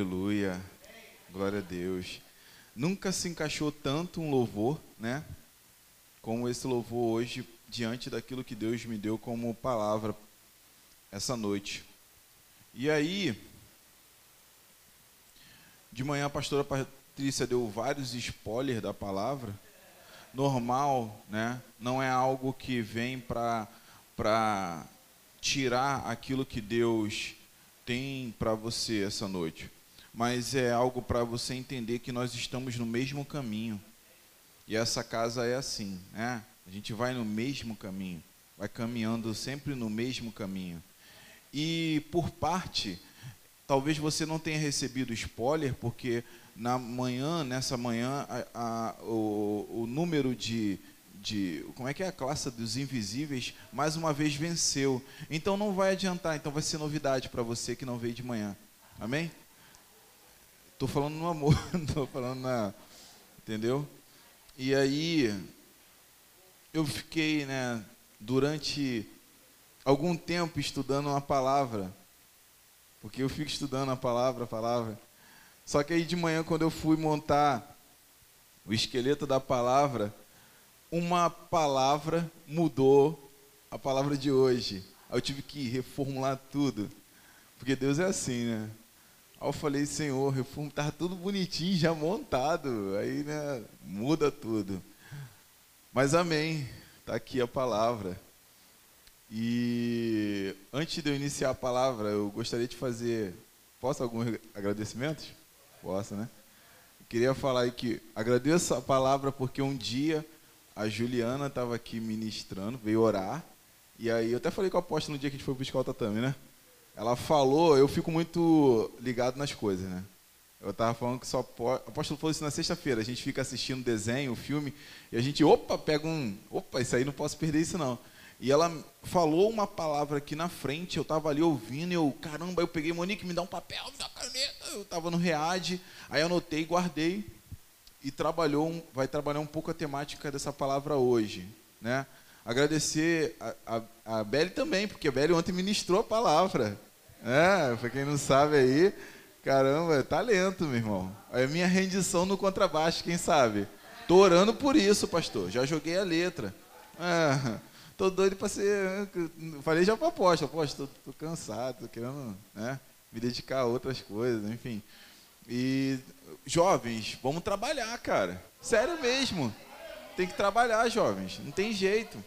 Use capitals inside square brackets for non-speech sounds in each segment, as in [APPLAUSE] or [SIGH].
Aleluia. Glória a Deus. Nunca se encaixou tanto um louvor, né? Como esse louvor hoje, diante daquilo que Deus me deu como palavra essa noite. E aí, de manhã a pastora Patrícia deu vários spoilers da palavra. Normal, né? Não é algo que vem para tirar aquilo que Deus tem para você essa noite, mas é algo para você entender que nós estamos no mesmo caminho. E essa casa é assim, né? A gente vai no mesmo caminho, vai caminhando sempre no mesmo caminho. E por parte, talvez você não tenha recebido spoiler, porque na manhã, nessa manhã, a, a, o, o número de, de. Como é que é a classe dos invisíveis? Mais uma vez venceu. Então não vai adiantar, então vai ser novidade para você que não veio de manhã. Amém? Estou falando no amor, [LAUGHS] não estou falando na. Entendeu? E aí, eu fiquei, né, durante algum tempo estudando uma palavra, porque eu fico estudando a palavra, a palavra. Só que aí de manhã, quando eu fui montar o esqueleto da palavra, uma palavra mudou a palavra de hoje. Aí eu tive que reformular tudo. Porque Deus é assim, né? Aí eu falei, Senhor, reforma, estava tudo bonitinho, já montado. Aí, né, muda tudo. Mas amém. Está aqui a palavra. E antes de eu iniciar a palavra, eu gostaria de fazer. Posso alguns agradecimentos? Posso, né? Eu queria falar que agradeço a palavra porque um dia a Juliana estava aqui ministrando, veio orar. E aí eu até falei com a apóstolo no dia que a gente foi buscar o tatame, né? Ela falou, eu fico muito ligado nas coisas, né? Eu estava falando que só pode. O apóstolo falou isso na sexta-feira. A gente fica assistindo desenho, filme, e a gente, opa, pega um. Opa, isso aí não posso perder isso não. E ela falou uma palavra aqui na frente, eu estava ali ouvindo, eu, caramba, eu peguei, Monique, me dá um papel, me dá uma caneta. Eu estava no READ, aí anotei, guardei, e trabalhou, vai trabalhar um pouco a temática dessa palavra hoje. Né? Agradecer a, a, a Beli também, porque a Beli ontem ministrou a palavra. É, para quem não sabe aí, caramba, é talento, meu irmão. É minha rendição no contrabaixo, quem sabe? Tô orando por isso, pastor. Já joguei a letra. É, tô doido para ser. Falei já para aposta, aposta, tô, tô cansado, tô querendo né, me dedicar a outras coisas, enfim. E jovens, vamos trabalhar, cara. Sério mesmo. Tem que trabalhar, jovens. Não tem jeito.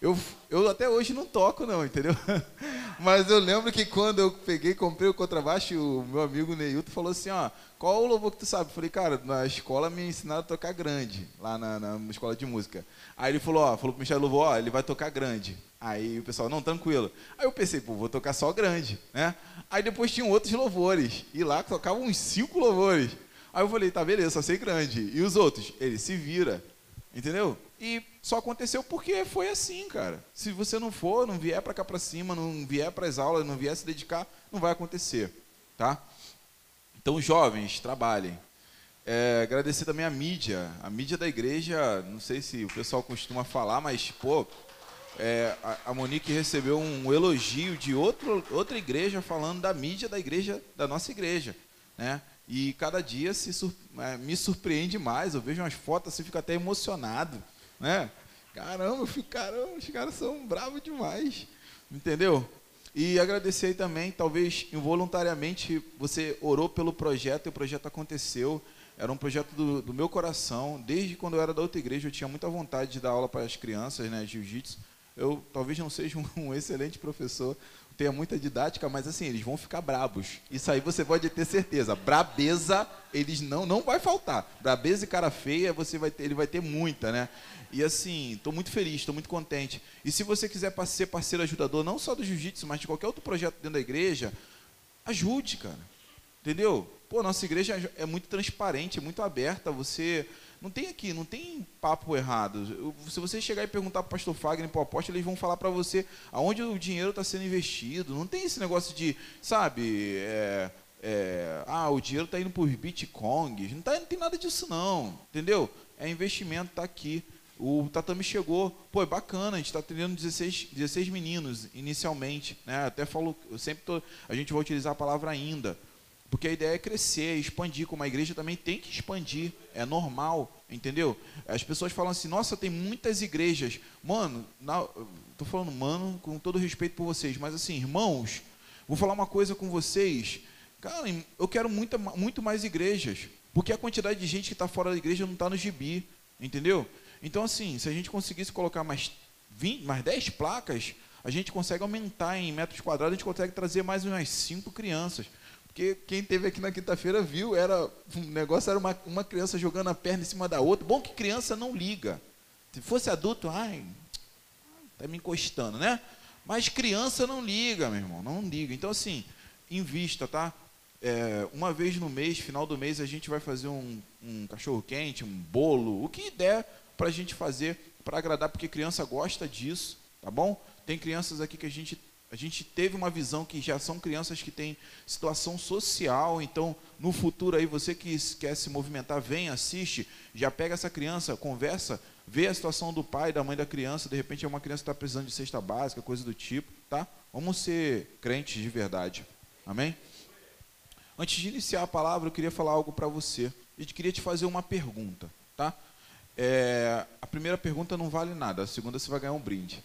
Eu, eu até hoje não toco, não, entendeu? [LAUGHS] Mas eu lembro que quando eu peguei, comprei o contrabaixo, o meu amigo Neilton falou assim, ó, qual o louvor que tu sabe? Eu falei, cara, na escola me ensinaram a tocar grande, lá na, na escola de música. Aí ele falou, ó, falou pro Michel Louvor, ó, ele vai tocar grande. Aí o pessoal, não, tranquilo. Aí eu pensei, pô, vou tocar só grande, né? Aí depois tinham outros louvores, e lá tocavam uns cinco louvores. Aí eu falei, tá, beleza, só sei grande. E os outros? Ele se vira, entendeu? E só aconteceu porque foi assim, cara. Se você não for, não vier para cá para cima, não vier para as aulas, não vier se dedicar, não vai acontecer, tá? Então, jovens, trabalhem. É, agradecer também a mídia. A mídia da igreja, não sei se o pessoal costuma falar, mas, pô, é, a, Monique recebeu um elogio de outro, outra igreja falando da mídia da igreja, da nossa igreja, né? E cada dia se, é, me surpreende mais. Eu vejo umas fotos assim, fico até emocionado né? Caramba, eu [LAUGHS] caramba, os caras são bravos demais, entendeu? E agradecer também, talvez involuntariamente você orou pelo projeto e o projeto aconteceu. Era um projeto do, do meu coração. Desde quando eu era da outra igreja, eu tinha muita vontade de dar aula para as crianças, né, jiu-jitsu. Eu talvez não seja um, [LAUGHS] um excelente professor, tenha muita didática, mas assim, eles vão ficar brabos. Isso aí você pode ter certeza. Brabeza, eles não não vai faltar. Brabeza e cara feia, você vai ter, ele vai ter muita, né? E assim, estou muito feliz, estou muito contente. E se você quiser ser parceiro ajudador, não só do jiu-jitsu, mas de qualquer outro projeto dentro da igreja, ajude, cara. Entendeu? Pô, nossa igreja é muito transparente, é muito aberta. Você não tem aqui, não tem papo errado. Se você chegar e perguntar para o pastor Fagner, para o apóstolo, eles vão falar para você aonde o dinheiro está sendo investido. Não tem esse negócio de, sabe, é, é, ah, o dinheiro está indo para os bitcoins. Não, tá, não tem nada disso não, entendeu? É investimento, está aqui. O tatame chegou, pô, é bacana, a gente está atendendo 16, 16 meninos inicialmente, né? Até falo, eu sempre tô, a gente vai utilizar a palavra ainda, porque a ideia é crescer, expandir, como a igreja também tem que expandir, é normal, entendeu? As pessoas falam assim, nossa, tem muitas igrejas. Mano, na, tô falando, mano, com todo respeito por vocês, mas assim, irmãos, vou falar uma coisa com vocês. Cara, eu quero muita, muito mais igrejas, porque a quantidade de gente que está fora da igreja não está no gibi, entendeu? Então, assim, se a gente conseguisse colocar mais, 20, mais 10 placas, a gente consegue aumentar em metros quadrados, a gente consegue trazer mais umas 5 crianças. Porque quem teve aqui na quinta-feira viu, era o negócio era uma, uma criança jogando a perna em cima da outra. Bom que criança não liga. Se fosse adulto, ai, tá me encostando, né? Mas criança não liga, meu irmão, não liga. Então, assim, invista, tá? É, uma vez no mês, final do mês, a gente vai fazer um, um cachorro quente, um bolo, o que der para a gente fazer para agradar, porque criança gosta disso, tá bom? Tem crianças aqui que a gente a gente teve uma visão que já são crianças que têm situação social, então no futuro aí você que quer se movimentar, vem, assiste, já pega essa criança, conversa, vê a situação do pai, da mãe da criança, de repente é uma criança que está precisando de cesta básica, coisa do tipo, tá? Vamos ser crentes de verdade, amém? Antes de iniciar a palavra, eu queria falar algo para você. Eu queria te fazer uma pergunta, tá? É, a primeira pergunta não vale nada, a segunda você vai ganhar um brinde.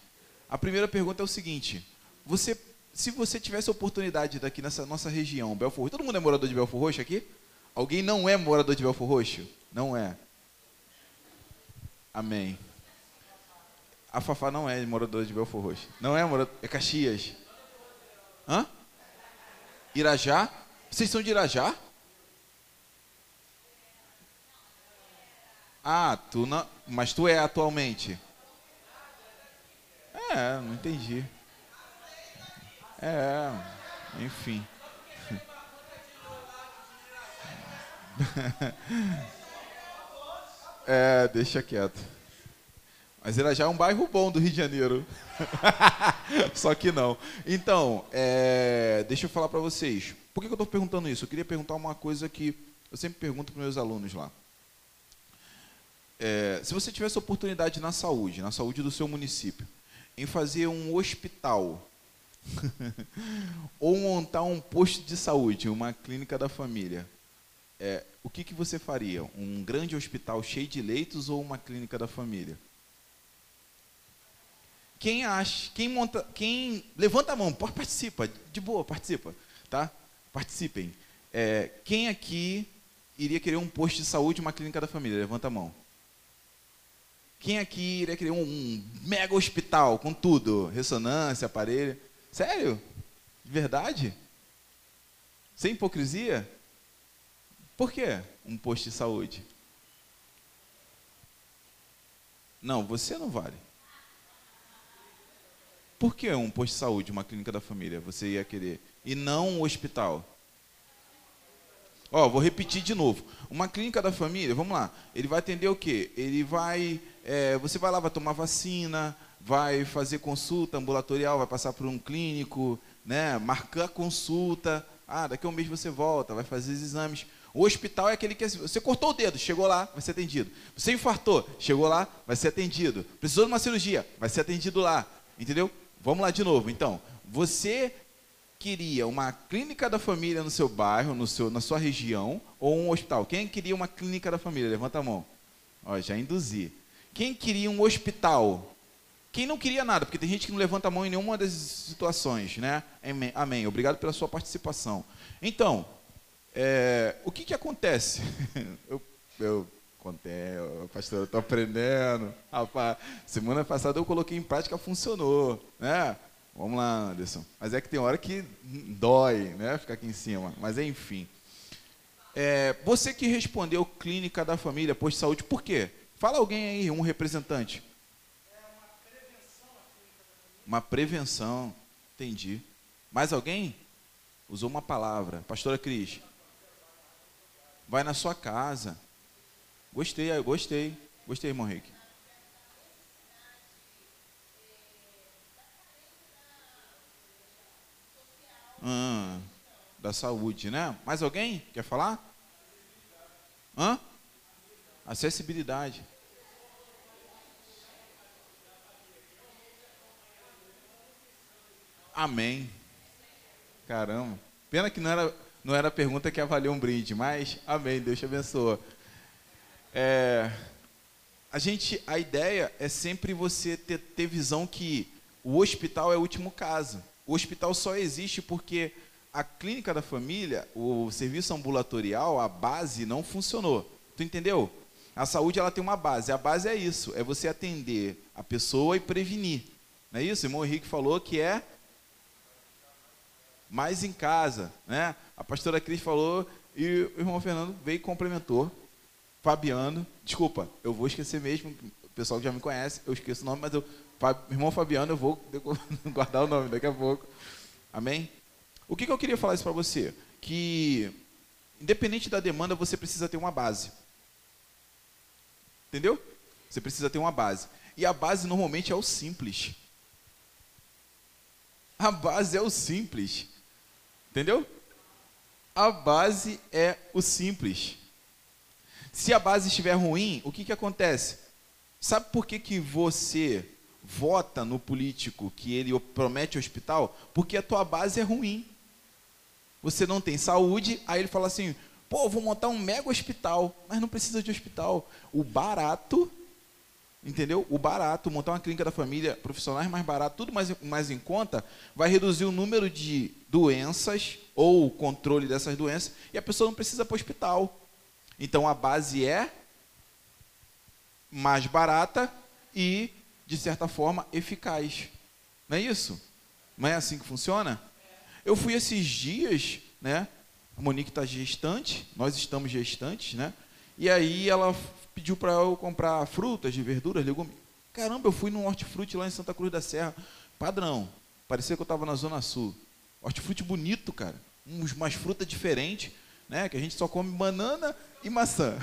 A primeira pergunta é o seguinte: você, se você tivesse oportunidade daqui nessa nossa região, Belfor Roxo, todo mundo é morador de Belfor Roxo aqui? Alguém não é morador de Belfor Roxo? Não é. Amém. A Fafá não é moradora de Belfor Roxo. Não é morador, é Caxias. Hã? Irajá? Vocês são de Irajá? Ah, tu não, mas tu é atualmente. É, não entendi. É, enfim. [LAUGHS] É, deixa quieto. Mas já é um bairro bom do Rio de Janeiro. [LAUGHS] Só que não. Então, é, deixa eu falar para vocês. Por que eu estou perguntando isso? Eu queria perguntar uma coisa que eu sempre pergunto para meus alunos lá. É, se você tivesse oportunidade na saúde, na saúde do seu município, em fazer um hospital [LAUGHS] ou montar um posto de saúde, uma clínica da família, é, o que, que você faria? Um grande hospital cheio de leitos ou uma clínica da família? Quem acha, quem monta, quem levanta a mão, participa, de boa, participa, tá? Participem. É, quem aqui iria querer um posto de saúde, uma clínica da família? Levanta a mão. Quem aqui iria querer um, um mega hospital com tudo? Ressonância, aparelho. Sério? De verdade? Sem hipocrisia? Por que um posto de saúde? Não, você não vale. Por que um posto de saúde, uma clínica da família, você ia querer? E não um hospital? Ó, vou repetir de novo. Uma clínica da família, vamos lá. Ele vai atender o quê? Ele vai é, você vai lá, vai tomar vacina, vai fazer consulta ambulatorial, vai passar por um clínico, né? marcar consulta. Ah, daqui a um mês você volta, vai fazer os exames. O hospital é aquele que você cortou o dedo, chegou lá, vai ser atendido. Você infartou, chegou lá, vai ser atendido. Precisou de uma cirurgia, vai ser atendido lá. Entendeu? Vamos lá de novo. Então, você queria uma clínica da família no seu bairro, no seu, na sua região, ou um hospital? Quem queria uma clínica da família? Levanta a mão. Ó, já induzi. Quem queria um hospital? Quem não queria nada? Porque tem gente que não levanta a mão em nenhuma das situações, né? Amém. Obrigado pela sua participação. Então, é, o que, que acontece? [LAUGHS] eu, eu contei, pastor, eu estou aprendendo. Rapaz, semana passada eu coloquei em prática, funcionou, né? Vamos lá, Anderson. Mas é que tem hora que dói, né? Ficar aqui em cima. Mas enfim. É, você que respondeu clínica da família, posto de saúde, por quê? Fala alguém aí, um representante. Uma prevenção. Entendi. Mais alguém? Usou uma palavra. Pastora Cris. Vai na sua casa. Gostei, gostei. Gostei, irmão Henrique. Ah, da saúde, né? Mais alguém quer falar? Hã? Acessibilidade. Amém. Caramba. Pena que não era, não era a pergunta que avaliou um brinde, mas amém, Deus te abençoa. É, a gente, a ideia é sempre você ter, ter visão que o hospital é o último caso. O hospital só existe porque a clínica da família, o serviço ambulatorial, a base não funcionou. Tu entendeu? A saúde ela tem uma base. A base é isso, é você atender a pessoa e prevenir. Não é isso? O irmão Henrique falou que é mais em casa, né? A pastora Cris falou e o irmão Fernando veio e complementou. Fabiano, desculpa, eu vou esquecer mesmo, o pessoal que já me conhece, eu esqueço o nome, mas eu, irmão Fabiano, eu vou [LAUGHS] guardar o nome daqui a pouco. Amém? O que, que eu queria falar isso para você? Que, independente da demanda, você precisa ter uma base. Entendeu? Você precisa ter uma base. E a base normalmente é o simples. A base é o simples. Entendeu? A base é o simples. Se a base estiver ruim, o que, que acontece? Sabe por que, que você vota no político que ele promete hospital? Porque a tua base é ruim. Você não tem saúde, aí ele fala assim: pô, vou montar um mega hospital, mas não precisa de hospital. O barato entendeu? O barato, montar uma clínica da família, profissionais mais barato, tudo mais, mais em conta, vai reduzir o número de doenças ou o controle dessas doenças e a pessoa não precisa para o hospital. Então a base é mais barata e, de certa forma, eficaz. Não é isso? Não é assim que funciona? Eu fui esses dias, né? A Monique está gestante, nós estamos gestantes, né? E aí ela pediu para eu comprar frutas, verduras, legumes. Caramba, eu fui num hortifruti lá em Santa Cruz da Serra, padrão. Parecia que eu estava na Zona Sul. Hortifruti bonito, cara. Umas frutas diferentes, né? Que a gente só come banana e maçã.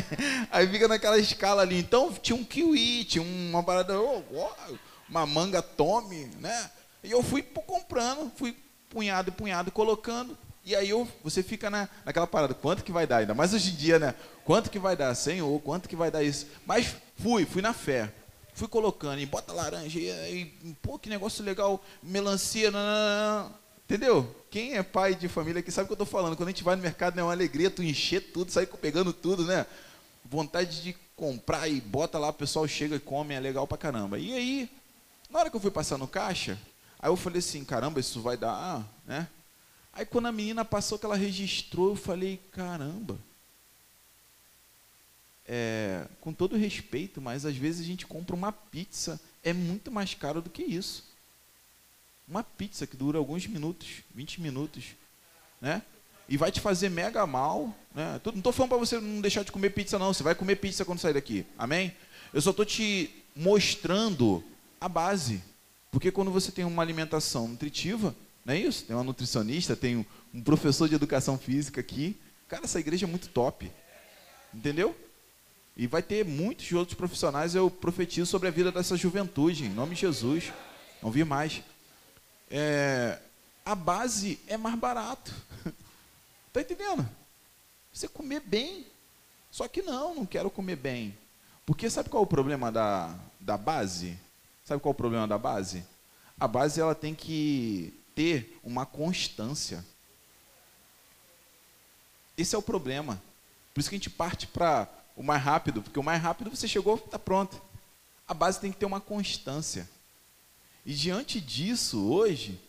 [LAUGHS] Aí fica naquela escala ali. Então tinha um kiwi, tinha uma parada, oh, oh, uma manga tome, né? E eu fui comprando, fui punhado e punhado colocando. E aí eu, você fica na, naquela parada, quanto que vai dar? Ainda mais hoje em dia, né? Quanto que vai dar? Senhor, quanto que vai dar isso? Mas fui, fui na fé. Fui colocando, e bota laranja, e, e pô, que negócio legal, melancia, não. entendeu? Quem é pai de família que sabe o que eu estou falando. Quando a gente vai no mercado, né, é uma alegria tu encher tudo, sair pegando tudo, né? Vontade de comprar e bota lá, o pessoal chega e come, é legal pra caramba. E aí, na hora que eu fui passar no caixa, aí eu falei assim, caramba, isso vai dar, né? Aí quando a menina passou que ela registrou, eu falei, caramba. É, com todo respeito, mas às vezes a gente compra uma pizza, é muito mais caro do que isso. Uma pizza que dura alguns minutos, 20 minutos, né? E vai te fazer mega mal, né? Não estou falando para você não deixar de comer pizza não, você vai comer pizza quando sair daqui. Amém? Eu só estou te mostrando a base. Porque quando você tem uma alimentação nutritiva, não é isso? Tem uma nutricionista, tem um, professor de educação física aqui. Cara, essa igreja é muito top. Entendeu? E vai ter muitos outros profissionais. Eu profetizo sobre a vida dessa juventude, em nome de Jesus. Não vi mais. É, a base é mais barato. Está [LAUGHS] entendendo? Você comer bem. Só que não, não quero comer bem. Porque sabe qual é o problema da, da base? Sabe qual é o problema da base? A base ela tem que ter uma constância. Esse é o problema. Por isso que a gente parte para o mais rápido, porque o mais rápido você chegou, está pronto. A base tem que ter uma constância. E diante disso, hoje,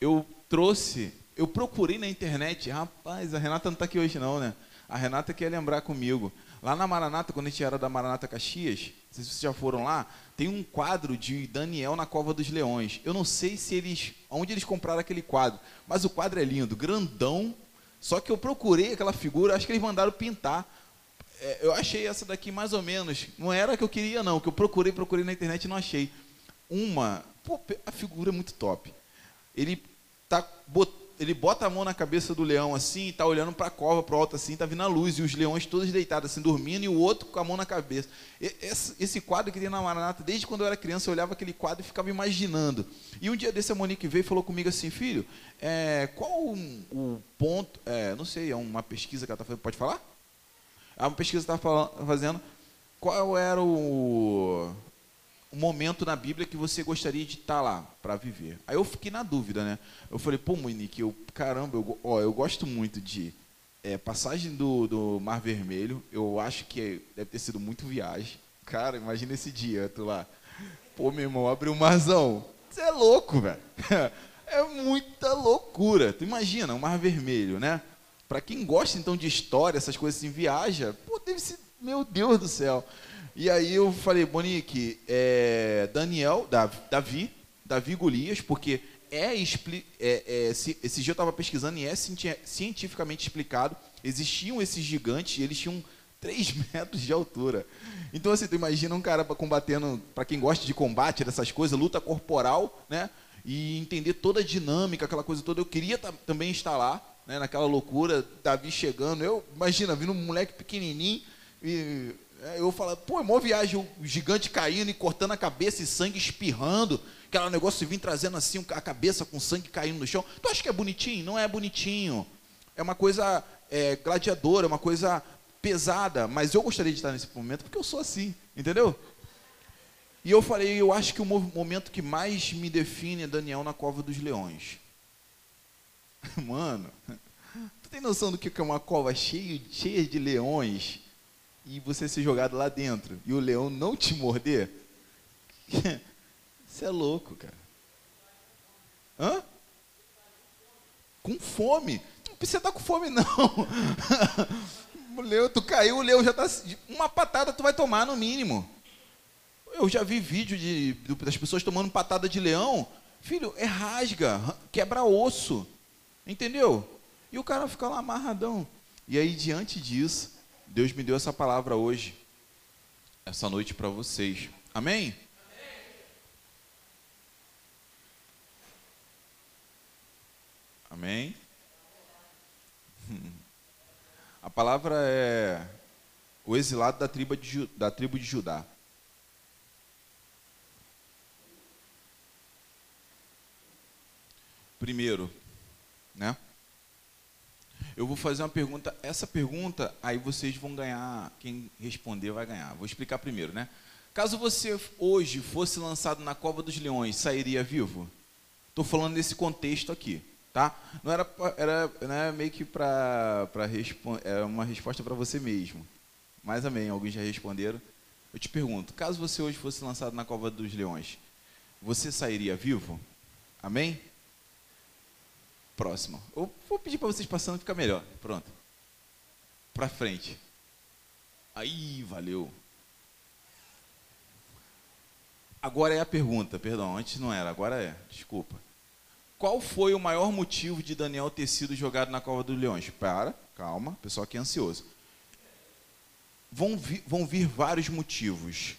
eu trouxe, eu procurei na internet, rapaz, a Renata não está aqui hoje não, né? A Renata quer lembrar comigo. Lá na Maranata, quando a gente era da Maranata Caxias, não sei se vocês já foram lá, tem um quadro de Daniel na Cova dos Leões. Eu não sei se eles, onde eles compraram aquele quadro, mas o quadro é lindo, grandão. Só que eu procurei aquela figura, acho que eles mandaram pintar. É, eu achei essa daqui mais ou menos. Não era a que eu queria, não. Que eu procurei, procurei na internet e não achei. Uma, pô, a figura é muito top. Ele tá bot, ele bota a mão na cabeça do leão assim, e tá olhando para a cova, pro alto assim, tá vindo a luz, e os leões todos deitados assim, dormindo, e o outro com a mão na cabeça. Esse, esse quadro que tem na Maranata, desde quando eu era criança, eu olhava aquele quadro e ficava imaginando. E um dia desse a Monique veio e falou comigo assim, filho, é, qual o, o ponto, é, não sei, é uma pesquisa que ela está fazendo, pode falar? É uma pesquisa que ela está fazendo, qual era o, um momento na Bíblia que você gostaria de estar lá para viver. Aí eu fiquei na dúvida, né? Eu falei, pô, Monique, eu, caramba, eu, ó, eu gosto muito de é, passagem do, do Mar Vermelho. Eu acho que deve ter sido muito viagem. Cara, imagina esse dia, tu lá. Pô, meu irmão, abriu o marzão. Você é louco, velho. [LAUGHS] É muita loucura. Tu imagina, o Mar Vermelho, né? Para quem gosta então de história, essas coisas assim, viaja, pô, deve ser, meu Deus do céu. E aí eu falei, Monique, é, Daniel, Davi, Davi Golias, porque é, é, é esse, dia eu estava pesquisando e é cientificamente explicado. Existiam esses gigantes e eles tinham 3 [LAUGHS] metros de altura. Então, assim, tu imagina um cara combatendo, para quem gosta de combate, dessas coisas, luta corporal, né? E entender toda a dinâmica, aquela coisa toda. Eu queria também estar lá, né? naquela loucura, Davi chegando. Eu, imagina, vindo um moleque pequenininho e eu falo, pô, é mó viagem, o gigante caindo e cortando a cabeça e sangue espirrando, aquele negócio de vir trazendo assim a cabeça com sangue caindo no chão. Tu acha que é bonitinho? Não é bonitinho. É uma coisa é, gladiadora, é uma coisa pesada, mas eu gostaria de estar nesse momento porque eu sou assim, entendeu? E eu falei, eu acho que o momento que mais me define é Daniel na cova dos leões. [LAUGHS] Mano, [LAUGHS] tu tem noção do que é uma cova cheia, cheia de leões? E você ser jogado lá dentro e o leão não te morder, [LAUGHS] você é louco, cara. Hã? Com fome. Não precisa estar com fome, não. [LAUGHS] o leão, tu caiu, o leão já está. Uma patada tu vai tomar no mínimo. Eu já vi vídeo de, das pessoas tomando patada de leão. Filho, é rasga, quebra osso. Entendeu? E o cara fica lá amarradão. E aí, diante disso, Deus me deu essa palavra hoje, essa noite para vocês. Amém? Amém? [LAUGHS] A palavra é o exilado da tribo de, da tribo de Judá. Primeiro, né? Eu vou fazer uma pergunta. Essa pergunta, aí vocês vão ganhar. Quem responder vai ganhar. Vou explicar primeiro, né? Caso você hoje fosse lançado na cova dos leões, sairia vivo? Estou falando nesse contexto aqui, tá? Não era, era né, meio que para é uma resposta para você mesmo. Mas amém, alguns já responderam. Eu te pergunto, caso você hoje fosse lançado na cova dos leões, você sairia vivo? Amém? Próximo. Eu vou pedir para vocês passando, fica melhor. Pronto. Para frente. Aí, valeu. Agora é a pergunta, perdão, antes não era, agora é, desculpa. Qual foi o maior motivo de Daniel ter sido jogado na cova dos leões? Para, calma, pessoal aqui é ansioso. Vão vir, vão vir vários motivos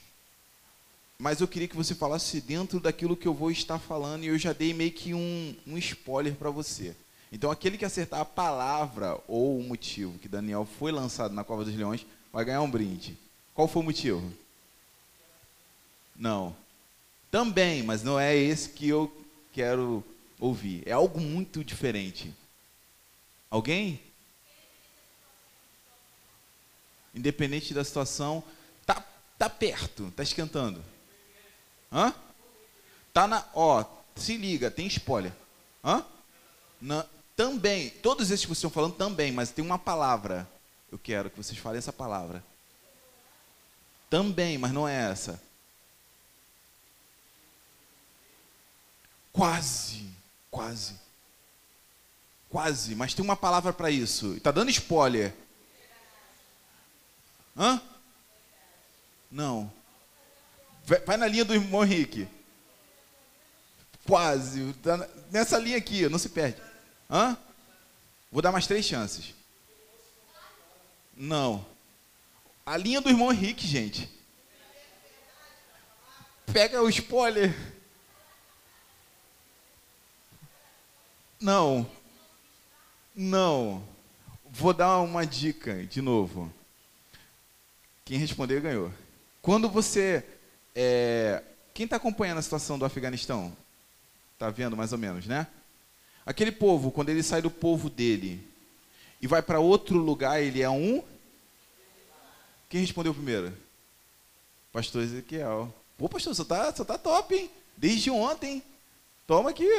mas eu queria que você falasse dentro daquilo que eu vou estar falando, e eu já dei meio que um, um spoiler para você. Então, aquele que acertar a palavra ou o motivo que Daniel foi lançado na Cova dos Leões, vai ganhar um brinde. Qual foi o motivo? Não. Também, mas não é esse que eu quero ouvir. É algo muito diferente. Alguém? Independente da situação, tá, tá perto, tá esquentando. Hã? Tá na. Ó, se liga, tem spoiler. Hã? Na, também, todos esses que vocês estão falando também, mas tem uma palavra. Eu quero que vocês falem essa palavra. Também, mas não é essa. Quase, quase. Quase, mas tem uma palavra para isso. Está dando spoiler. Hã? Não. Vai na linha do irmão Henrique. Quase. Tá nessa linha aqui, não se perde. Hã? Vou dar mais três chances. Não. A linha do irmão Henrique, gente. Pega o spoiler. Não. Não. Vou dar uma dica de novo. Quem responder ganhou. Quando você. É... Quem está acompanhando a situação do Afeganistão? Está vendo mais ou menos, né? Aquele povo, quando ele sai do povo dele e vai para outro lugar, ele é um. Quem respondeu primeiro? Pastor Ezequiel. Pô, pastor, você tá, você tá top, hein? Desde ontem. Toma aqui.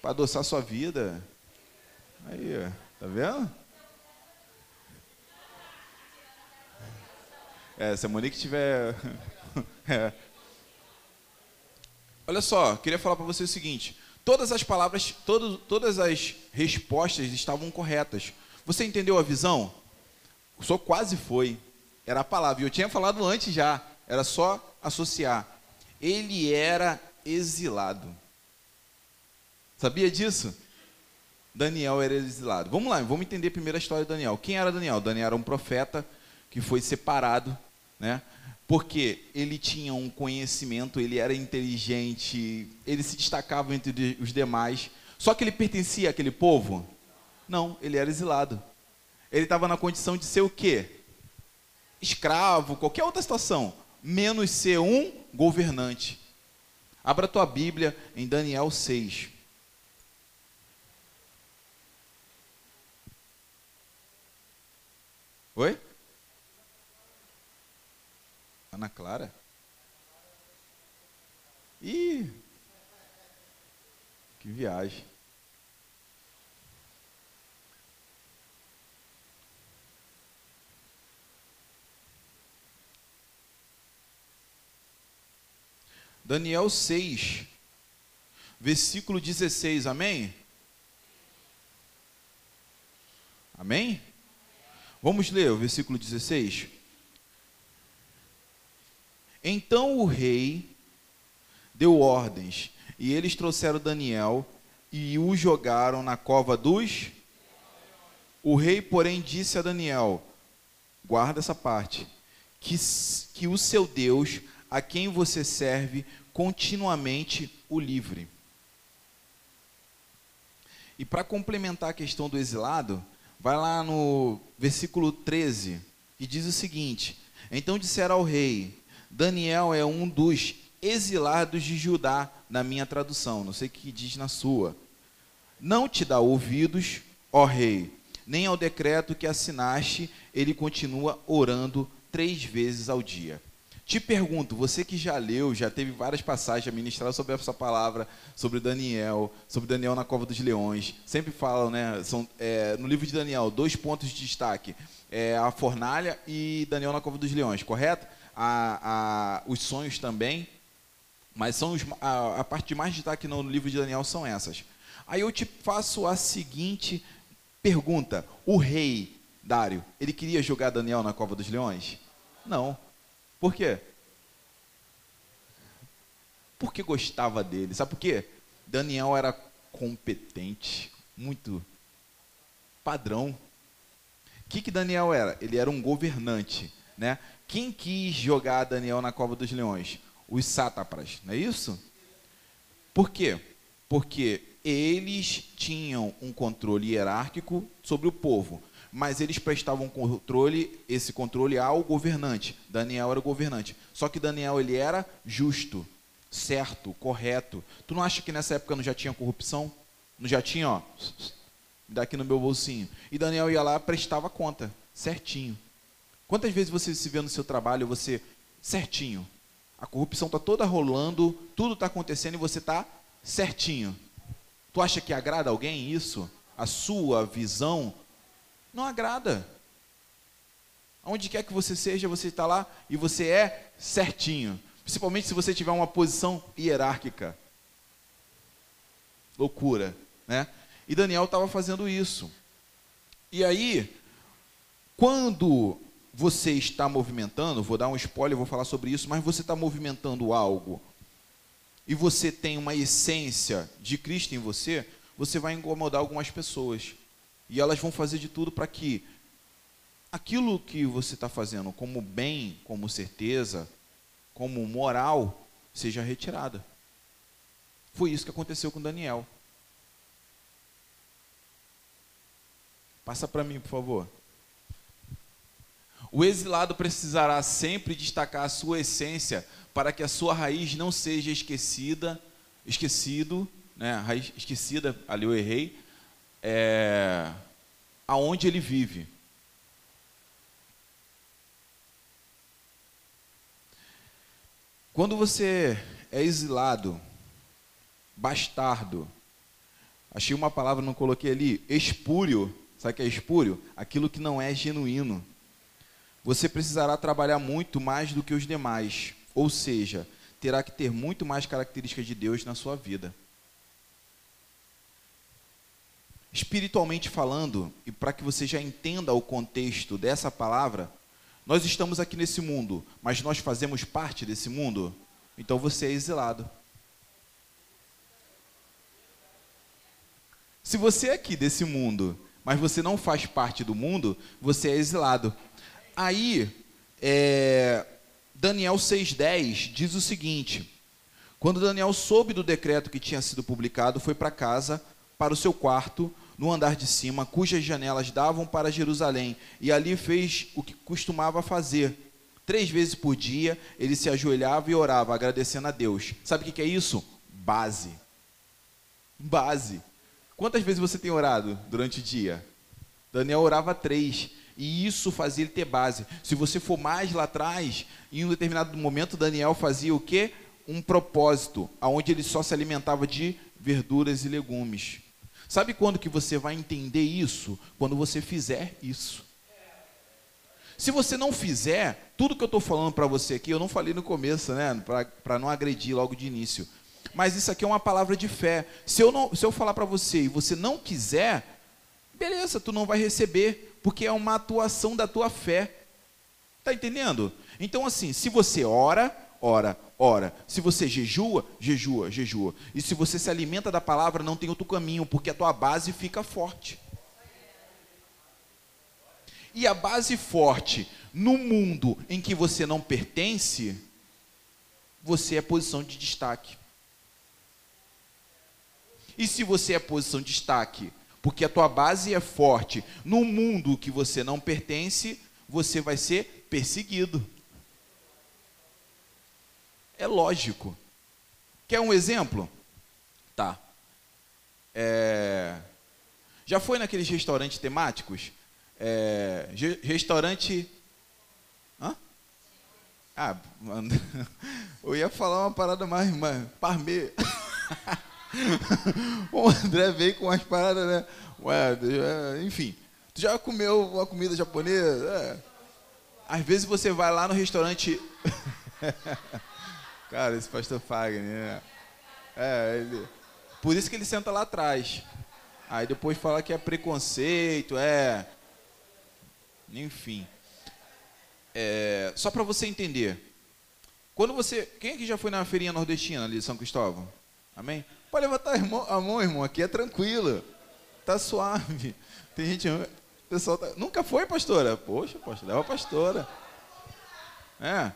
Para adoçar sua vida. Aí, tá vendo? É, se a Monique tiver. [LAUGHS] é. Olha só, queria falar para você o seguinte: todas as palavras, todo, todas as respostas estavam corretas. Você entendeu a visão? O senhor quase foi. Era a palavra. E eu tinha falado antes já. Era só associar. Ele era exilado. Sabia disso? Daniel era exilado. Vamos lá, vamos entender primeiro a história de Daniel. Quem era Daniel? Daniel era um profeta que foi separado, né? Porque ele tinha um conhecimento, ele era inteligente, ele se destacava entre os demais. Só que ele pertencia àquele povo? Não, ele era exilado. Ele estava na condição de ser o quê? Escravo, qualquer outra situação, menos ser um governante. Abra tua Bíblia em Daniel 6. Oi? Ana Clara? Ih! Que viagem. Daniel 6, versículo 16, amém? Amém? Vamos ler o versículo 16. Então o rei deu ordens, e eles trouxeram Daniel e o jogaram na cova dos. O rei, porém, disse a Daniel: guarda essa parte, que, que o seu Deus, a quem você serve, continuamente o livre. E para complementar a questão do exilado, Vai lá no versículo 13 e diz o seguinte: Então disseram ao rei: Daniel é um dos exilados de Judá, na minha tradução, não sei o que diz na sua. Não te dá ouvidos, ó rei, nem ao decreto que assinaste, ele continua orando três vezes ao dia. Te pergunto, você que já leu, já teve várias passagens a ministrar sobre essa palavra, sobre Daniel, sobre Daniel na cova dos leões, sempre falam, né? São, é, no livro de Daniel, dois pontos de destaque: é, a fornalha e Daniel na cova dos leões, correto? A, a, os sonhos também, mas são os, a, a parte de mais destaque no livro de Daniel são essas. Aí eu te faço a seguinte pergunta: o rei Dário, ele queria jogar Daniel na cova dos leões? Não. Por quê? Porque gostava dele. Sabe por quê? Daniel era competente, muito padrão. O que, que Daniel era? Ele era um governante. Né? Quem quis jogar Daniel na cova dos leões? Os sátrapas, não é isso? Por quê? Porque eles tinham um controle hierárquico sobre o povo mas eles prestavam controle, esse controle ao governante. Daniel era o governante. Só que Daniel ele era justo, certo, correto. Tu não acha que nessa época não já tinha corrupção? Não já tinha, ó, daqui no meu bolsinho. E Daniel ia lá prestava conta, certinho. Quantas vezes você se vê no seu trabalho, você certinho? A corrupção está toda rolando, tudo está acontecendo e você está certinho. Tu acha que agrada alguém isso? A sua visão não agrada. Onde quer que você seja, você está lá e você é certinho. Principalmente se você tiver uma posição hierárquica. Loucura, né? E Daniel estava fazendo isso. E aí, quando você está movimentando, vou dar um spoiler, vou falar sobre isso, mas você está movimentando algo e você tem uma essência de Cristo em você, você vai incomodar algumas pessoas. E elas vão fazer de tudo para que aquilo que você está fazendo como bem, como certeza, como moral, seja retirada. Foi isso que aconteceu com Daniel. Passa para mim, por favor. O exilado precisará sempre destacar a sua essência para que a sua raiz não seja esquecida, esquecido, né? Raiz esquecida, ali eu errei, é, aonde ele vive. Quando você é exilado, bastardo, achei uma palavra, não coloquei ali, espúrio, sabe o que é espúrio? Aquilo que não é genuíno. Você precisará trabalhar muito mais do que os demais, ou seja, terá que ter muito mais características de Deus na sua vida. Espiritualmente falando, e para que você já entenda o contexto dessa palavra, nós estamos aqui nesse mundo, mas nós fazemos parte desse mundo, então você é exilado. Se você é aqui desse mundo, mas você não faz parte do mundo, você é exilado. Aí, é, Daniel 6,10 diz o seguinte: Quando Daniel soube do decreto que tinha sido publicado, foi para casa, para o seu quarto, no andar de cima, cujas janelas davam para Jerusalém, e ali fez o que costumava fazer. Três vezes por dia ele se ajoelhava e orava, agradecendo a Deus. Sabe o que é isso? Base. Base. Quantas vezes você tem orado durante o dia? Daniel orava três. E isso fazia ele ter base. Se você for mais lá atrás, em um determinado momento, Daniel fazia o quê? Um propósito, aonde ele só se alimentava de verduras e legumes. Sabe quando que você vai entender isso? Quando você fizer isso. Se você não fizer, tudo que eu estou falando para você aqui, eu não falei no começo, né? Para não agredir logo de início. Mas isso aqui é uma palavra de fé. Se eu, não, se eu falar para você e você não quiser, beleza, tu não vai receber porque é uma atuação da tua fé. Está entendendo? Então, assim, se você ora, ora, ora. Se você jejua, jejua, jejua. E se você se alimenta da palavra, não tem outro caminho, porque a tua base fica forte. E a base forte no mundo em que você não pertence, você é posição de destaque. E se você é posição de destaque porque a tua base é forte. No mundo que você não pertence, você vai ser perseguido. É lógico. Quer um exemplo? Tá. É... Já foi naqueles restaurantes temáticos? É... Restaurante. Hã? Ah, [LAUGHS] eu ia falar uma parada mais. mais parmê. [LAUGHS] [LAUGHS] o André veio com umas paradas, né? Ué, enfim. Tu já comeu uma comida japonesa? É. Às vezes você vai lá no restaurante. [LAUGHS] Cara, esse pastor Fagner, né? É, ele. Por isso que ele senta lá atrás. Aí depois fala que é preconceito, é. Enfim. É, só para você entender. Quando você. Quem aqui já foi na feirinha nordestina ali de São Cristóvão? Amém? Pode levantar a mão, irmão, aqui é tranquilo. Tá suave. Tem gente. Pessoal tá, Nunca foi, pastora? Poxa, pastor, leva a pastora. É.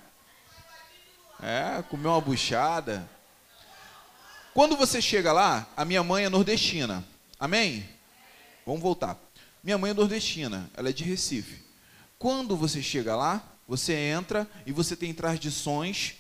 É, comeu uma buchada. Quando você chega lá, a minha mãe é nordestina. Amém? Vamos voltar. Minha mãe é nordestina, ela é de Recife. Quando você chega lá, você entra e você tem tradições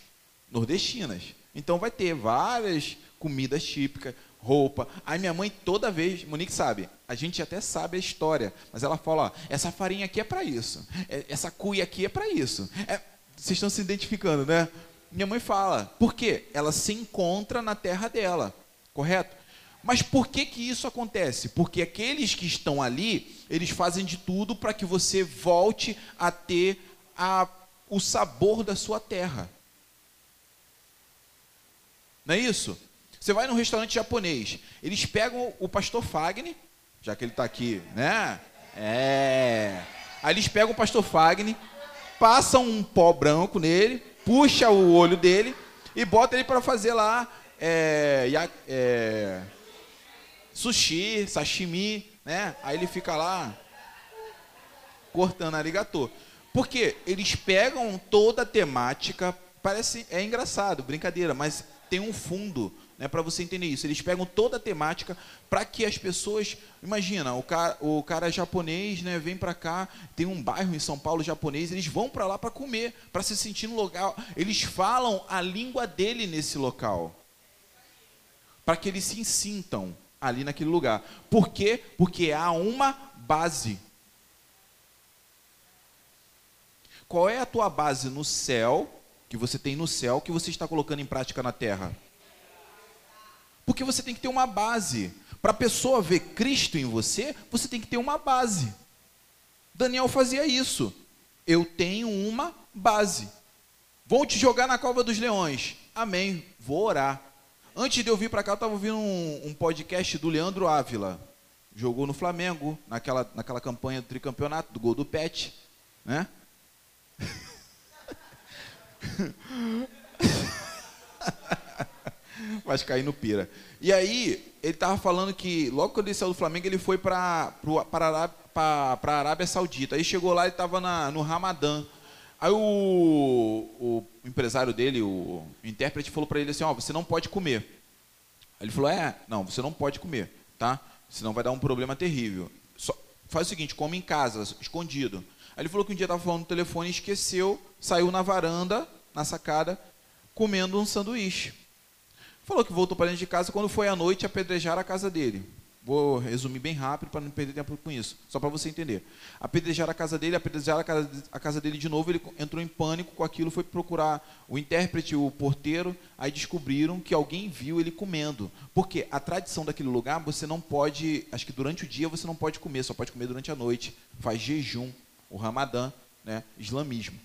nordestinas. Então vai ter várias comidas típicas, roupa. Aí minha mãe toda vez, Monique sabe, a gente até sabe a história, mas ela fala, ó, essa farinha aqui é para isso, é, essa cuia aqui é para isso. É, vocês estão se identificando, né? Minha mãe fala, por quê? Ela se encontra na terra dela, correto? Mas por que que isso acontece? Porque aqueles que estão ali, eles fazem de tudo para que você volte a ter a, o sabor da sua terra. Não é isso? Você vai num restaurante japonês, eles pegam o pastor Fagner, já que ele está aqui, né? É. Aí eles pegam o pastor Fagner, passam um pó branco nele, puxa o olho dele e bota ele para fazer lá é, é, sushi, sashimi, né? Aí ele fica lá cortando arigatô. Porque eles pegam toda a temática, parece é engraçado, brincadeira, mas tem um fundo né, para você entender isso. Eles pegam toda a temática para que as pessoas, imagina, o cara, o cara japonês, né, vem para cá, tem um bairro em São Paulo japonês, eles vão para lá para comer, para se sentir no local. Eles falam a língua dele nesse local, para que eles se sintam ali naquele lugar. Por quê? Porque há uma base. Qual é a tua base no céu, que você tem no céu, que você está colocando em prática na terra? Porque você tem que ter uma base. Para a pessoa ver Cristo em você, você tem que ter uma base. Daniel fazia isso. Eu tenho uma base. Vou te jogar na cova dos leões. Amém. Vou orar. Antes de eu vir para cá, eu estava ouvindo um, um, podcast do Leandro Ávila. Jogou no Flamengo, naquela, naquela campanha do tricampeonato, do gol do Pet. Né? [LAUGHS] Vai cair no pira. E aí, ele estava falando que logo quando ele saiu do Flamengo, ele foi para a Arábia Saudita. Aí chegou lá e estava no Ramadã. Aí o, o empresário dele, o intérprete, falou para ele assim: Ó, oh, você não pode comer. Ele falou: É, não, você não pode comer, tá? Senão vai dar um problema terrível. Só, faz o seguinte: come em casa, escondido. Aí ele falou que um dia estava falando no telefone, esqueceu, saiu na varanda, na sacada, comendo um sanduíche. Falou que voltou para dentro de casa, quando foi à noite, apedrejar a casa dele. Vou resumir bem rápido para não perder tempo com isso, só para você entender. Apedrejaram a casa dele, apedrejaram a casa, a casa dele de novo, ele entrou em pânico com aquilo, foi procurar o intérprete, o porteiro, aí descobriram que alguém viu ele comendo. Porque a tradição daquele lugar, você não pode, acho que durante o dia você não pode comer, só pode comer durante a noite. Faz jejum, o Ramadã, né, islamismo.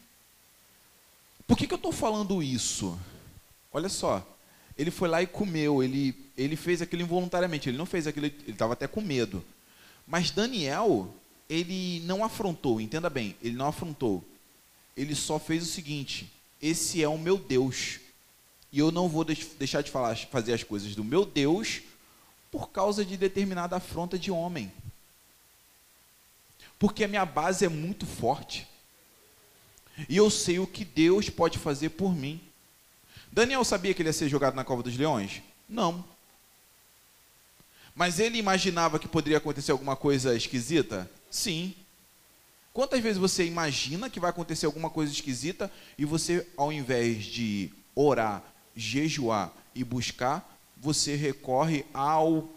Por que, que eu estou falando isso? Olha só, ele foi lá e comeu, ele, ele fez aquilo involuntariamente, ele não fez aquilo, ele estava até com medo. Mas Daniel, ele não afrontou, entenda bem, ele não afrontou. Ele só fez o seguinte: esse é o meu Deus. E eu não vou deixar de falar, fazer as coisas do meu Deus por causa de determinada afronta de homem. Porque a minha base é muito forte. E eu sei o que Deus pode fazer por mim. Daniel sabia que ele ia ser jogado na cova dos leões? Não. Mas ele imaginava que poderia acontecer alguma coisa esquisita? Sim. Quantas vezes você imagina que vai acontecer alguma coisa esquisita e você, ao invés de orar, jejuar e buscar, você recorre ao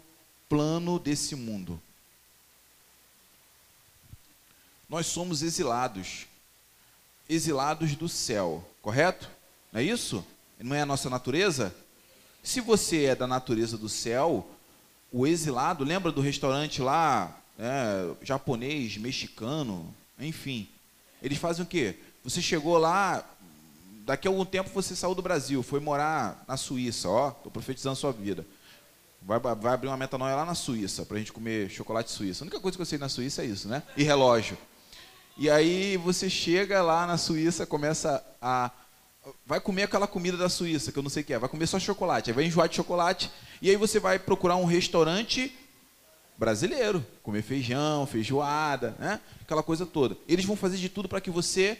plano desse mundo? Nós somos exilados, exilados do céu, correto? Não é isso? Não é a nossa natureza? Se você é da natureza do céu, o exilado, lembra do restaurante lá, é, japonês, mexicano, enfim. Eles fazem o quê? Você chegou lá, daqui a algum tempo você saiu do Brasil, foi morar na Suíça, ó, estou profetizando sua vida. Vai, vai abrir uma metanoia lá na Suíça, para a gente comer chocolate suíço. A única coisa que eu sei na Suíça é isso, né? E relógio. E aí você chega lá na Suíça, começa a vai comer aquela comida da Suíça, que eu não sei o que é, vai comer só chocolate, aí vai enjoar de chocolate, e aí você vai procurar um restaurante brasileiro, comer feijão, feijoada, né? aquela coisa toda. Eles vão fazer de tudo para que você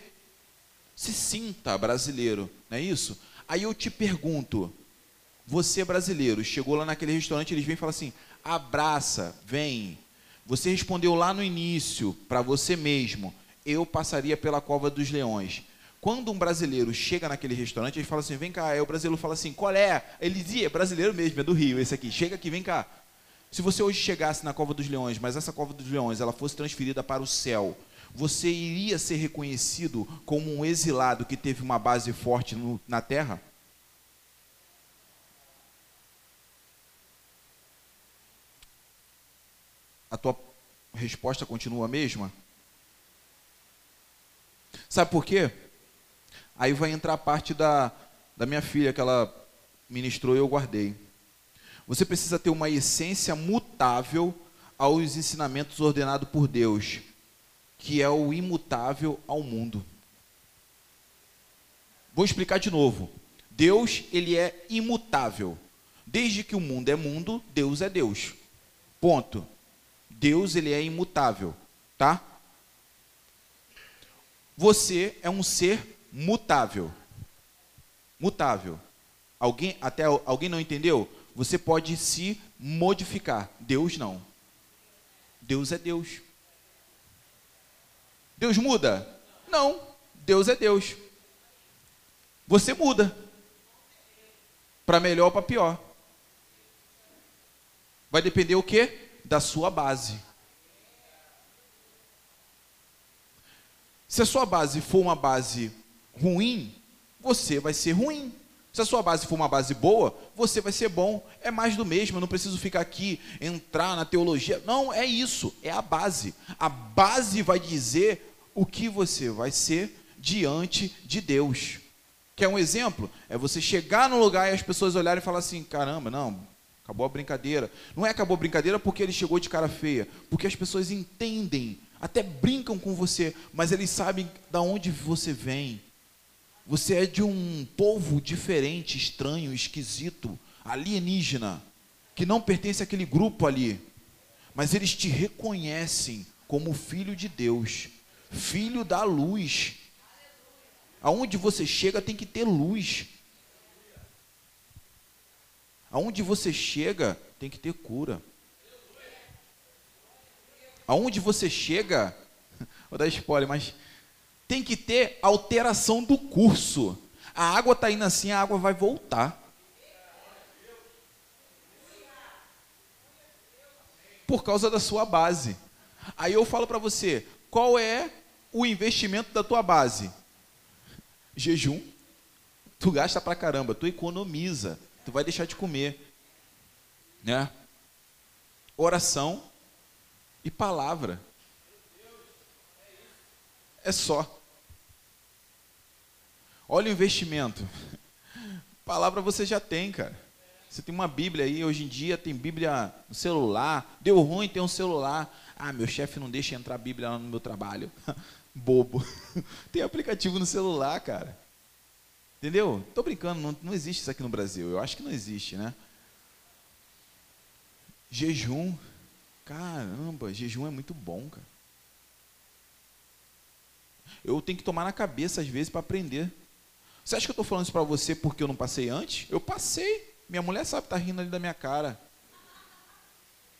se sinta brasileiro, não é isso? Aí eu te pergunto, você brasileiro, chegou lá naquele restaurante, eles vêm e falam assim, abraça, vem. Você respondeu lá no início, para você mesmo, eu passaria pela cova dos leões. Quando um brasileiro chega naquele restaurante, ele fala assim: vem cá. Aí o brasileiro fala assim: qual é? Ele dizia: é brasileiro mesmo, é do Rio, esse aqui. Chega aqui, vem cá. Se você hoje chegasse na Cova dos Leões, mas essa Cova dos Leões ela fosse transferida para o céu, você iria ser reconhecido como um exilado que teve uma base forte no, na terra? A tua resposta continua a mesma? Sabe por quê? Aí vai entrar a parte da, da minha filha que ela ministrou e eu guardei. Você precisa ter uma essência mutável aos ensinamentos ordenados por Deus, que é o imutável ao mundo. Vou explicar de novo. Deus, ele é imutável. Desde que o mundo é mundo, Deus é Deus. Ponto. Deus, ele é imutável, tá? Você é um ser mutável. Mutável. Alguém até alguém não entendeu? você pode se modificar. Deus não. Deus é Deus. Deus muda? Não. Deus é Deus. Você muda. Para melhor ou para pior. Vai depender o quê? Da sua base. Se a sua base for uma base ruim, você vai ser ruim. Se a sua base for uma base boa, você vai ser bom. É mais do mesmo, eu não preciso ficar aqui, entrar na teologia. Não, é isso, é a base. A base vai dizer o que você vai ser diante de Deus. Quer um exemplo? É você chegar no lugar e as pessoas olharem e falar assim: caramba, não, acabou a brincadeira. Não é acabou a brincadeira porque ele chegou de cara feia, porque as pessoas entendem, até brincam com você, mas eles sabem da onde você vem você é de um povo diferente, estranho, esquisito, alienígena, que não pertence àquele grupo ali. Mas eles te reconhecem como filho de Deus, filho da luz. Aonde você chega tem que ter luz. Aonde você chega tem que ter cura. Aonde você chega, [LAUGHS] vou dar spoiler, mas tem que ter alteração do curso. A água está indo assim, a água vai voltar. Por causa da sua base. Aí eu falo para você, qual é o investimento da tua base? Jejum. Tu gasta pra caramba, tu economiza, tu vai deixar de comer. Né? Oração e palavra. É só. Olha o investimento. [LAUGHS] Palavra você já tem, cara. Você tem uma Bíblia aí, hoje em dia tem Bíblia no celular. Deu ruim, tem um celular. Ah, meu chefe não deixa entrar Bíblia no meu trabalho. [LAUGHS] Bobo. [LAUGHS] tem aplicativo no celular, cara. Entendeu? Tô brincando, não, não existe isso aqui no Brasil. Eu acho que não existe, né? Jejum. Caramba, jejum é muito bom, cara. Eu tenho que tomar na cabeça às vezes para aprender. Você acha que eu estou falando isso para você porque eu não passei antes? Eu passei. Minha mulher sabe, está rindo ali da minha cara.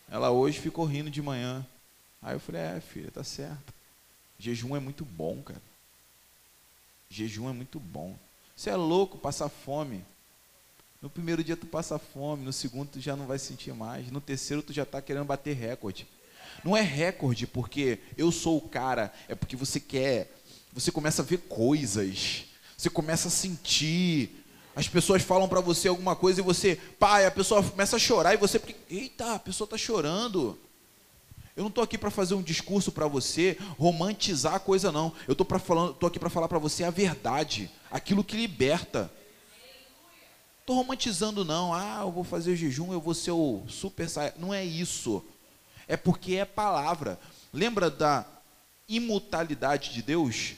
Ela hoje ficou rindo de manhã. Aí eu falei, é, filha, tá certo. Jejum é muito bom, cara. Jejum é muito bom. Você é louco passar fome. No primeiro dia tu passa fome, no segundo tu já não vai sentir mais, no terceiro tu já está querendo bater recorde. Não é recorde porque eu sou o cara, é porque você quer, você começa a ver coisas. Você começa a sentir. As pessoas falam para você alguma coisa e você, pai, a pessoa começa a chorar e você, eita, a pessoa está chorando. Eu não estou aqui para fazer um discurso para você, romantizar a coisa, não. Eu estou aqui para falar para você a verdade, aquilo que liberta. Estou romantizando, não. Ah, eu vou fazer jejum, eu vou ser o super saia. Não é isso. É porque é palavra. Lembra da imutabilidade de Deus?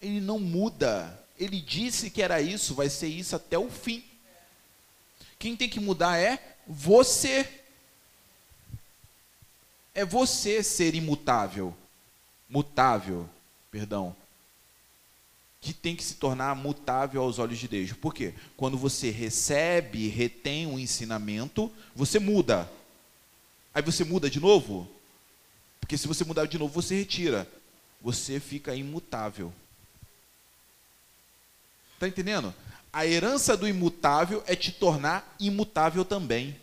Ele não muda. Ele disse que era isso, vai ser isso até o fim. Quem tem que mudar é você. É você ser imutável. Mutável, perdão. Que tem que se tornar mutável aos olhos de Deus. Por quê? Quando você recebe retém um ensinamento, você muda. Aí você muda de novo? Porque se você mudar de novo, você retira. Você fica imutável. Está entendendo? A herança do imutável é te tornar imutável também.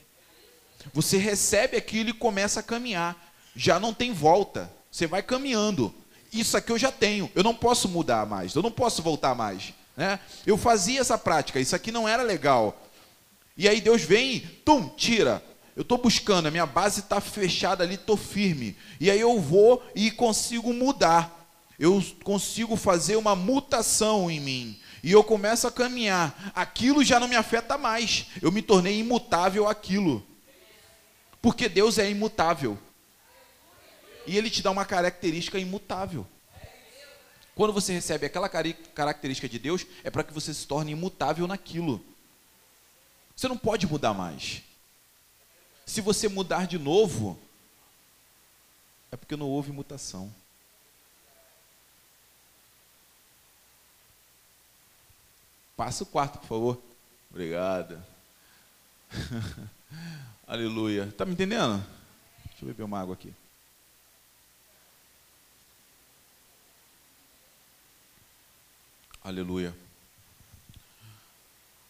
Você recebe aquilo e começa a caminhar. Já não tem volta. Você vai caminhando. Isso aqui eu já tenho. Eu não posso mudar mais. Eu não posso voltar mais. Né? Eu fazia essa prática. Isso aqui não era legal. E aí Deus vem tum, tira. Eu estou buscando, a minha base está fechada ali, estou firme. E aí eu vou e consigo mudar. Eu consigo fazer uma mutação em mim e eu começo a caminhar, aquilo já não me afeta mais. Eu me tornei imutável aquilo. Porque Deus é imutável. E ele te dá uma característica imutável. Quando você recebe aquela característica de Deus, é para que você se torne imutável naquilo. Você não pode mudar mais. Se você mudar de novo, é porque não houve mutação. Passa o quarto, por favor. Obrigado. [LAUGHS] Aleluia. Tá me entendendo? Deixa eu beber uma água aqui. Aleluia.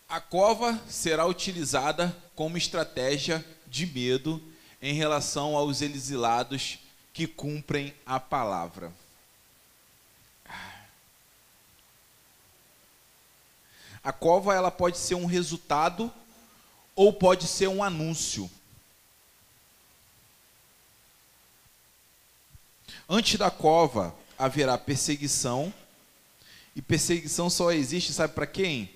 A cova será utilizada como estratégia de medo em relação aos exilados que cumprem a palavra. A cova ela pode ser um resultado ou pode ser um anúncio. Antes da cova haverá perseguição, e perseguição só existe, sabe para quem?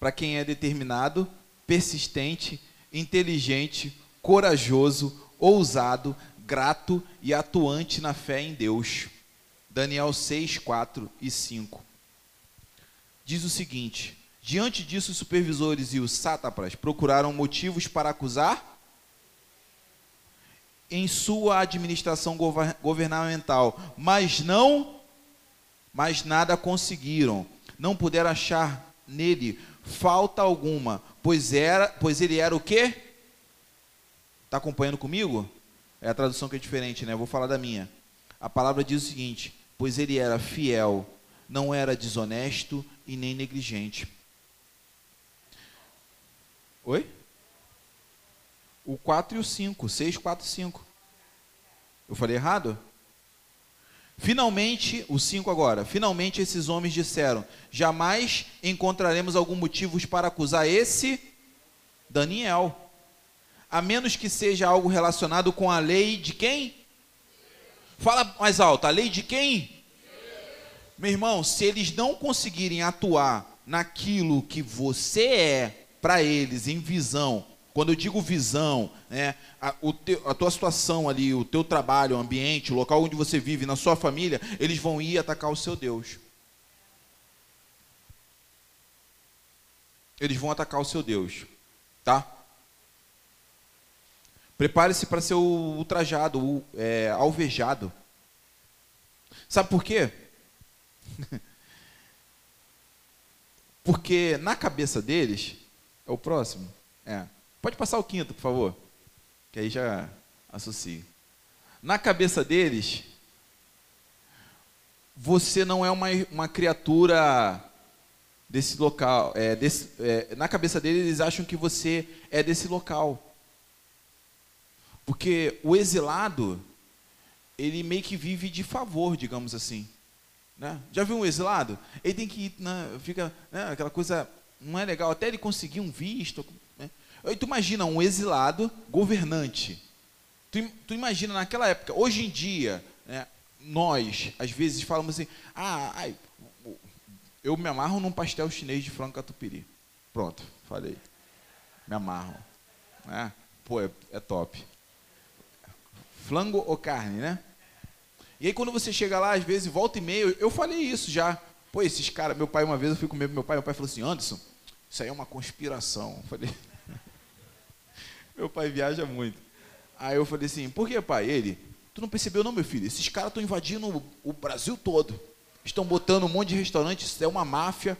Para quem é determinado, persistente, inteligente, corajoso, ousado, grato e atuante na fé em Deus. Daniel 6, 4 e 5. Diz o seguinte: Diante disso, os supervisores e os sátrapas procuraram motivos para acusar em sua administração governamental, mas não, mas nada conseguiram. Não puderam achar nele falta alguma, pois era, pois ele era o quê? Está acompanhando comigo? É a tradução que é diferente, né? Eu vou falar da minha. A palavra diz o seguinte: pois ele era fiel, não era desonesto e nem negligente. Oi? O 4 e o 5, 6, 4 e 5. Eu falei errado? Finalmente, o 5 agora. Finalmente esses homens disseram: Jamais encontraremos algum motivo para acusar esse Daniel, a menos que seja algo relacionado com a lei de quem? Fala mais alto, a lei de quem? Meu irmão, se eles não conseguirem atuar naquilo que você é para eles em visão, quando eu digo visão, né, a, teu, a, tua situação ali, o teu trabalho, o ambiente, o local onde você vive, na sua família, eles vão ir atacar o seu Deus. Eles vão atacar o seu Deus, tá? Prepare-se para ser ultrajado, é, alvejado. Sabe por quê? [LAUGHS] Porque na cabeça deles, é o próximo? É. Pode passar o quinto, por favor. Que aí já associa. Na cabeça deles, você não é uma, uma criatura desse local. É, desse, é, na cabeça deles, eles acham que você é desse local. Porque o exilado, ele meio que vive de favor, digamos assim. Né? Já viu um exilado? Ele tem que ir, né, fica né, aquela coisa, não é legal, até ele conseguir um visto, Aí tu imagina um exilado governante. Tu, tu imagina naquela época, hoje em dia, né, nós às vezes falamos assim, ah, ai, eu me amarro num pastel chinês de frango catupiry. Pronto, falei. Me amarro. Né? Pô, é, é top. Flango ou carne, né? E aí quando você chega lá, às vezes, volta e meia, eu falei isso já. Pô, esses caras, meu pai, uma vez eu fui comer com meu pai, meu pai falou assim, Anderson, isso aí é uma conspiração. Eu falei, meu pai viaja muito. Aí eu falei assim, por que, pai? Ele, tu não percebeu não, meu filho? Esses caras estão invadindo o Brasil todo. Estão botando um monte de restaurante, isso é uma máfia,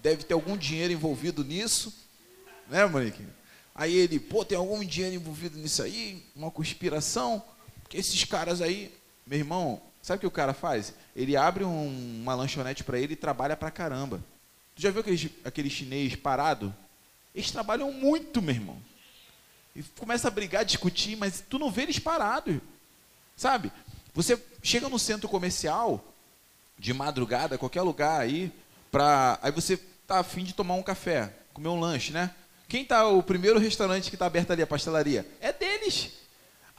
deve ter algum dinheiro envolvido nisso. Né, Monique? Aí ele, pô, tem algum dinheiro envolvido nisso aí? Uma conspiração? Porque esses caras aí, meu irmão, sabe o que o cara faz? Ele abre um, uma lanchonete para ele e trabalha pra caramba. Tu já viu aquele, aquele chinês parado? Eles trabalham muito, meu irmão e começa a brigar, discutir, mas tu não vê eles parados, sabe? Você chega no centro comercial de madrugada, qualquer lugar aí, pra, aí você tá afim de tomar um café, comer um lanche, né? Quem tá o primeiro restaurante que está aberto ali, a pastelaria? É deles.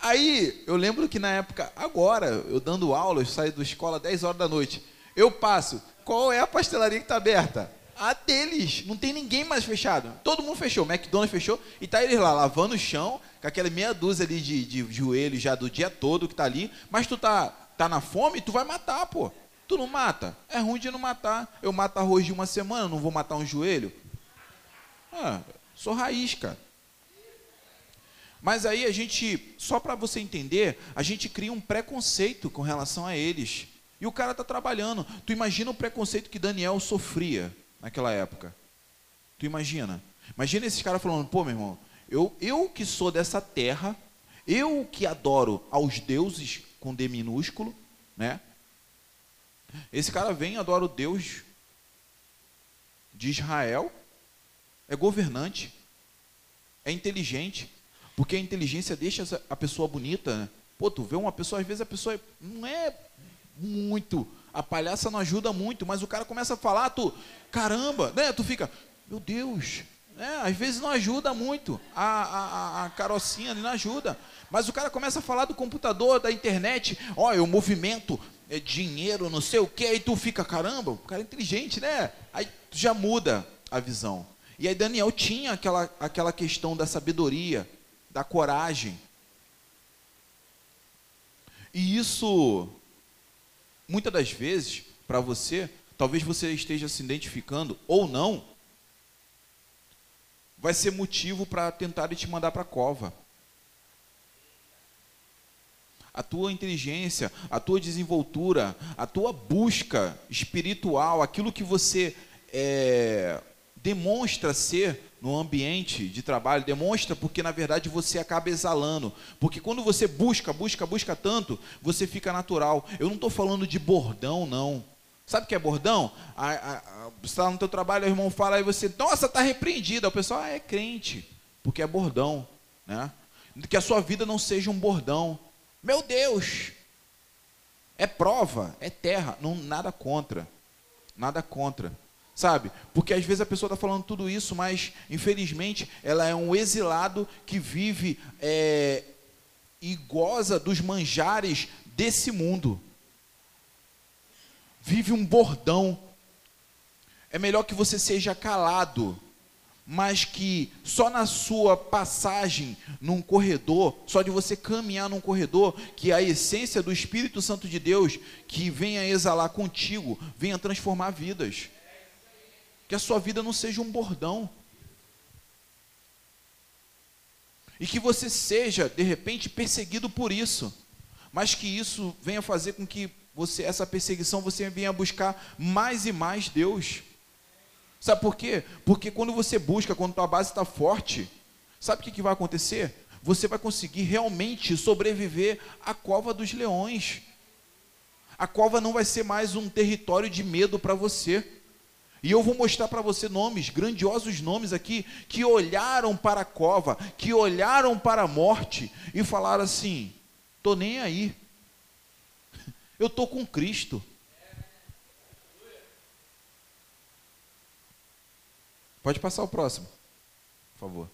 Aí, eu lembro que na época, agora, eu dando aula, eu saio da escola 10 horas da noite. Eu passo, qual é a pastelaria que está aberta? A deles. Não tem ninguém mais fechado. Todo mundo fechou. O McDonald's fechou. E tá eles lá lavando o chão, com aquela meia dúzia ali de, de joelho já do dia todo que tá ali. Mas tu tá, tá na fome, tu vai matar, pô. Tu não mata? É ruim de não matar. Eu mato arroz de uma semana, não vou matar um joelho? Ah, sou raiz, cara. Mas aí a gente, só para você entender, a gente cria um preconceito com relação a eles. E o cara está trabalhando. Tu imagina o preconceito que Daniel sofria naquela época. Tu imagina? Imagina esses caras falando, pô, meu irmão, Eu, eu que sou dessa terra, eu que adoro aos deuses com D minúsculo, né? Esse cara vem, adora o Deus de Israel, é governante, é inteligente, porque a inteligência deixa a pessoa bonita. Né? Pô, tu vê uma pessoa, às vezes a pessoa não é muito, a palhaça não ajuda muito, mas o cara começa a falar, tu, caramba, né? Tu fica, meu Deus, né? Às vezes não ajuda muito, a, a, a carocinha não ajuda, mas o cara começa a falar do computador, da internet, olha, o movimento é dinheiro, não sei o que, aí tu fica, caramba, o cara é inteligente, né? Aí tu já muda a visão. E aí Daniel tinha aquela, aquela questão da sabedoria, da coragem. E isso, muitas das vezes, para você, talvez você esteja se identificando ou não, vai ser motivo para tentar te mandar para a cova. A tua inteligência, a tua desenvoltura, a tua busca espiritual, aquilo que você é, demonstra ser no ambiente de trabalho, demonstra porque na verdade você acaba exalando. Porque quando você busca, busca, busca tanto, você fica natural. Eu não estou falando de bordão, não. Sabe o que é bordão? A, a, a, você está no teu trabalho, o irmão fala e você, nossa, está repreendido. O pessoal, ah, é crente, porque é bordão. Né? Que a sua vida não seja um bordão. Meu Deus! É prova, é terra, não, nada contra. Nada contra sabe? Porque às vezes a pessoa está falando tudo isso, mas infelizmente ela é um exilado que vive é, e goza dos manjares desse mundo. Vive um bordão. É melhor que você seja calado, mas que só na sua passagem num corredor, só de você caminhar num corredor, que a essência do Espírito Santo de Deus que venha exalar contigo, venha transformar vidas que a sua vida não seja um bordão. E que você seja, de repente, perseguido por isso. Mas que isso venha fazer com que você, essa perseguição, você venha buscar mais e mais Deus. Sabe por quê? Porque quando você busca, quando tua base está forte, sabe o que, que vai acontecer? Você vai conseguir realmente sobreviver à cova dos leões. A cova não vai ser mais um território de medo para você. E eu vou mostrar para você nomes, grandiosos nomes aqui, que olharam para a cova, que olharam para a morte e falaram assim: tô nem aí. [LAUGHS] Eu tô com Cristo. Pode passar o próximo, por favor.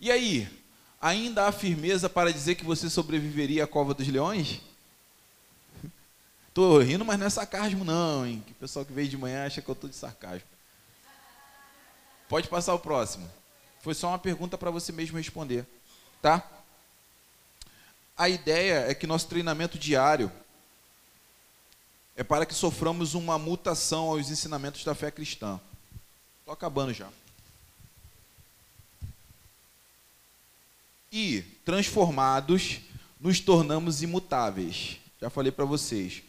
E aí, ainda há firmeza para dizer que você sobreviveria à cova dos leões? Tô rindo, mas não é sarcasmo não, hein? Que o pessoal que veio de manhã acha que eu tô de sarcasmo. Pode passar o próximo. Foi só uma pergunta para você mesmo responder, tá? A ideia é que nosso treinamento diário é para que soframos uma mutação aos ensinamentos da fé cristã. Estou acabando já. E, transformados, nos tornamos imutáveis. Já falei para vocês.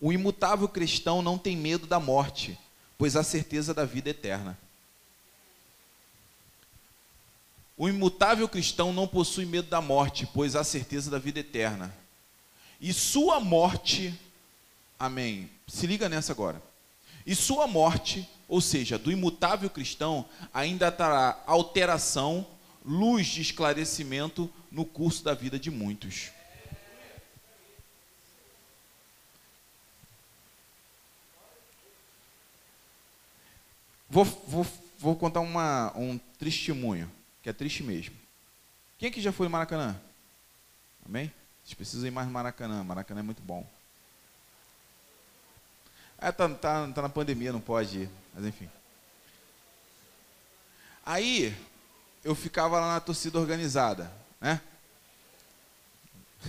O imutável cristão não tem medo da morte, pois há certeza da vida eterna. O imutável cristão não possui medo da morte, pois há certeza da vida eterna. E sua morte, amém. Se liga nessa agora. E sua morte, ou seja, do imutável cristão, ainda terá alteração, luz de esclarecimento no curso da vida de muitos. Vou, vou, vou contar uma, um testemunho, que é triste mesmo. Quem aqui já foi no Maracanã? Amém? Vocês precisam ir mais no Maracanã. Maracanã é muito bom. É, tá, tá, tá na pandemia, não pode ir, mas enfim. Aí, eu ficava lá na torcida organizada, né?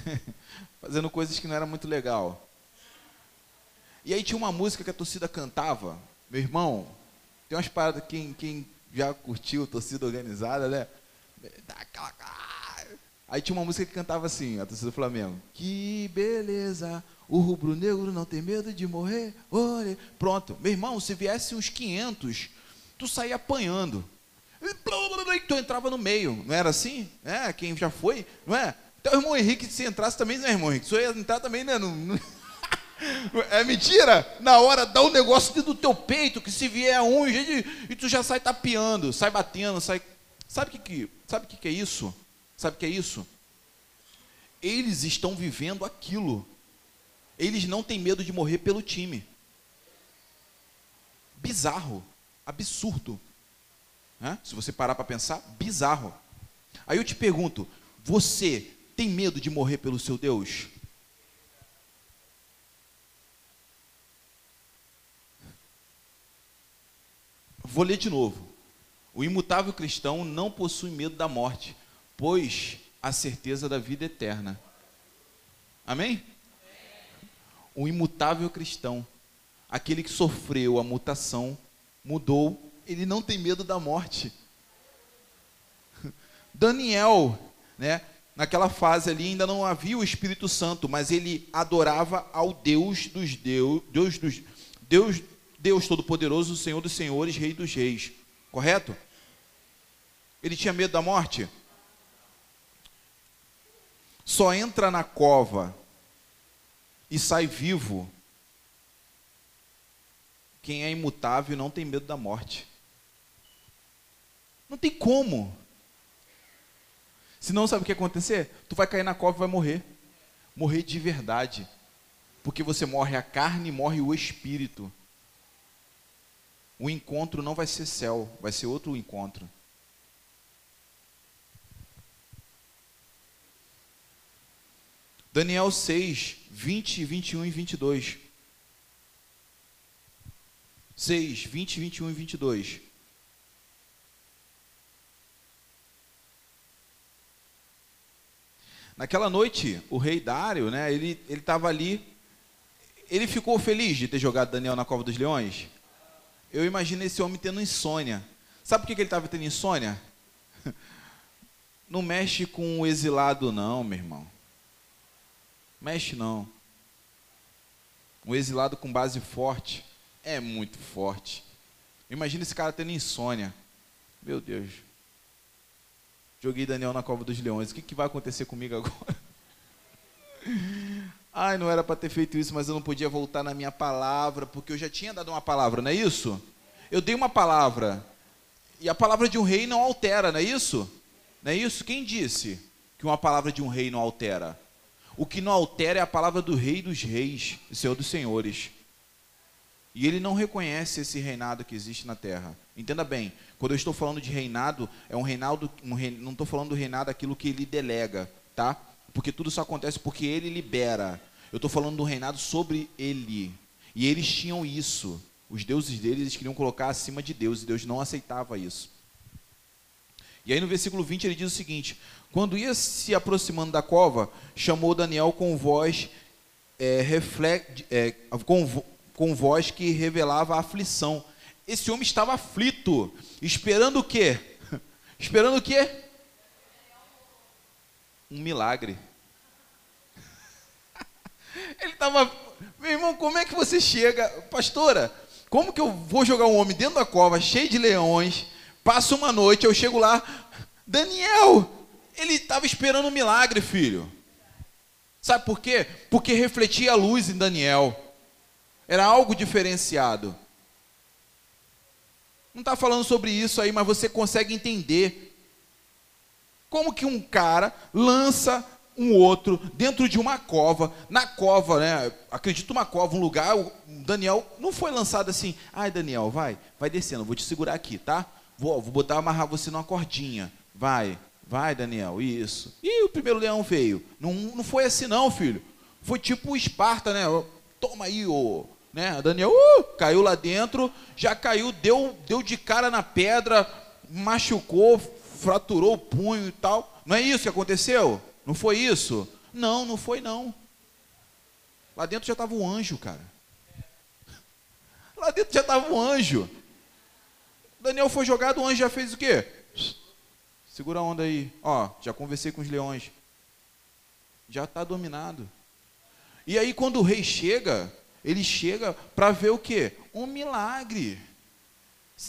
[LAUGHS] Fazendo coisas que não era muito legal. E aí tinha uma música que a torcida cantava. Meu irmão, tem umas paradas, quem, quem já curtiu torcida organizada, né? Aí tinha uma música que cantava assim, a torcida do Flamengo. Que beleza, o rubro-negro não tem medo de morrer. Olha. Pronto, meu irmão, se viesse uns 500, tu saía apanhando. tu entrava no meio, não era assim? É, quem já foi, não é? Então, o irmão Henrique, se entrasse também, não é, irmão Henrique? Se eu ia entrar também, né? Não... É mentira? Na hora dá um negócio dentro do teu peito, que se vier um, e tu já sai tapeando, sai batendo, sai. Sabe o que, que, sabe que, que é isso? Sabe o que é isso? Eles estão vivendo aquilo. Eles não têm medo de morrer pelo time. Bizarro, absurdo. Se você parar para pensar, bizarro. Aí eu te pergunto: você tem medo de morrer pelo seu Deus? Vou ler de novo. O imutável cristão não possui medo da morte, pois a certeza da vida eterna. Amém? O imutável cristão, aquele que sofreu a mutação, mudou, ele não tem medo da morte. [LAUGHS] Daniel, né, naquela fase ali ainda não havia o Espírito Santo, mas ele adorava ao Deus dos Deus, Deus dos Deus Deus Todo-Poderoso, Senhor dos Senhores, Rei dos Reis. Correto? Ele tinha medo da morte? Só entra na cova e sai vivo quem é imutável e não tem medo da morte. Não tem como. Senão, sabe o que acontecer? Tu vai cair na cova e vai morrer. Morrer de verdade. Porque você morre a carne e morre o espírito o encontro não vai ser céu, vai ser outro encontro. Daniel 6, 20, 21 e 22. 6, 20, 21 e 22. Naquela noite, o rei Dário, né, ele estava ali, ele ficou feliz de ter jogado Daniel na cova dos leões? Eu imagino esse homem tendo insônia. Sabe por que ele estava tendo insônia? [LAUGHS] Não mexe com o exilado, não, meu irmão. Mexe não. Um exilado com base forte é muito forte. Imagina esse cara tendo insônia. Meu Deus. Joguei Daniel na cova dos leões. O que, que vai acontecer comigo agora? [LAUGHS] Ai, não era para ter feito isso, mas eu não podia voltar na minha palavra, porque eu já tinha dado uma palavra, não é isso? Eu dei uma palavra, e a palavra de um rei não altera, não é isso? Não é isso? Quem disse que uma palavra de um rei não altera? O que não altera é a palavra do rei dos reis, Senhor dos senhores. E ele não reconhece esse reinado que existe na terra. Entenda bem, quando eu estou falando de reinado, é um reinado, um não estou falando do reinado aquilo que ele delega, tá? Porque tudo só acontece porque ele libera. Eu estou falando do reinado sobre ele. E eles tinham isso. Os deuses deles eles queriam colocar acima de Deus, e Deus não aceitava isso. E aí no versículo 20 ele diz o seguinte: Quando ia se aproximando da cova, chamou Daniel com voz, é, reflect, é, com, com voz que revelava aflição. Esse homem estava aflito, esperando o quê? [LAUGHS] esperando o quê? Um milagre. [LAUGHS] Ele estava, meu irmão, como é que você chega, pastora? Como que eu vou jogar um homem dentro da cova, cheio de leões, passa uma noite, eu chego lá, Daniel, ele estava esperando um milagre, filho. Sabe por quê? Porque refletia a luz em Daniel. Era algo diferenciado. Não está falando sobre isso aí, mas você consegue entender. Como que um cara lança um outro dentro de uma cova. Na cova, né? Acredito uma cova, um lugar. O Daniel não foi lançado assim. Ai, Daniel, vai, vai descendo. Vou te segurar aqui, tá? Vou, vou botar amarrar você numa cordinha. Vai, vai, Daniel. Isso. E o primeiro leão veio. Não, não foi assim, não, filho. Foi tipo Esparta, né? Toma aí, ô. Né? Daniel uh, caiu lá dentro, já caiu, deu, deu de cara na pedra, machucou, fraturou o punho e tal. Não é isso que aconteceu? Não foi isso? Não, não foi não. Lá dentro já estava um anjo, cara. Lá dentro já estava um anjo. Daniel foi jogado, o anjo já fez o quê? Segura a onda aí. Ó, já conversei com os leões. Já está dominado. E aí quando o rei chega, ele chega para ver o quê? Um milagre.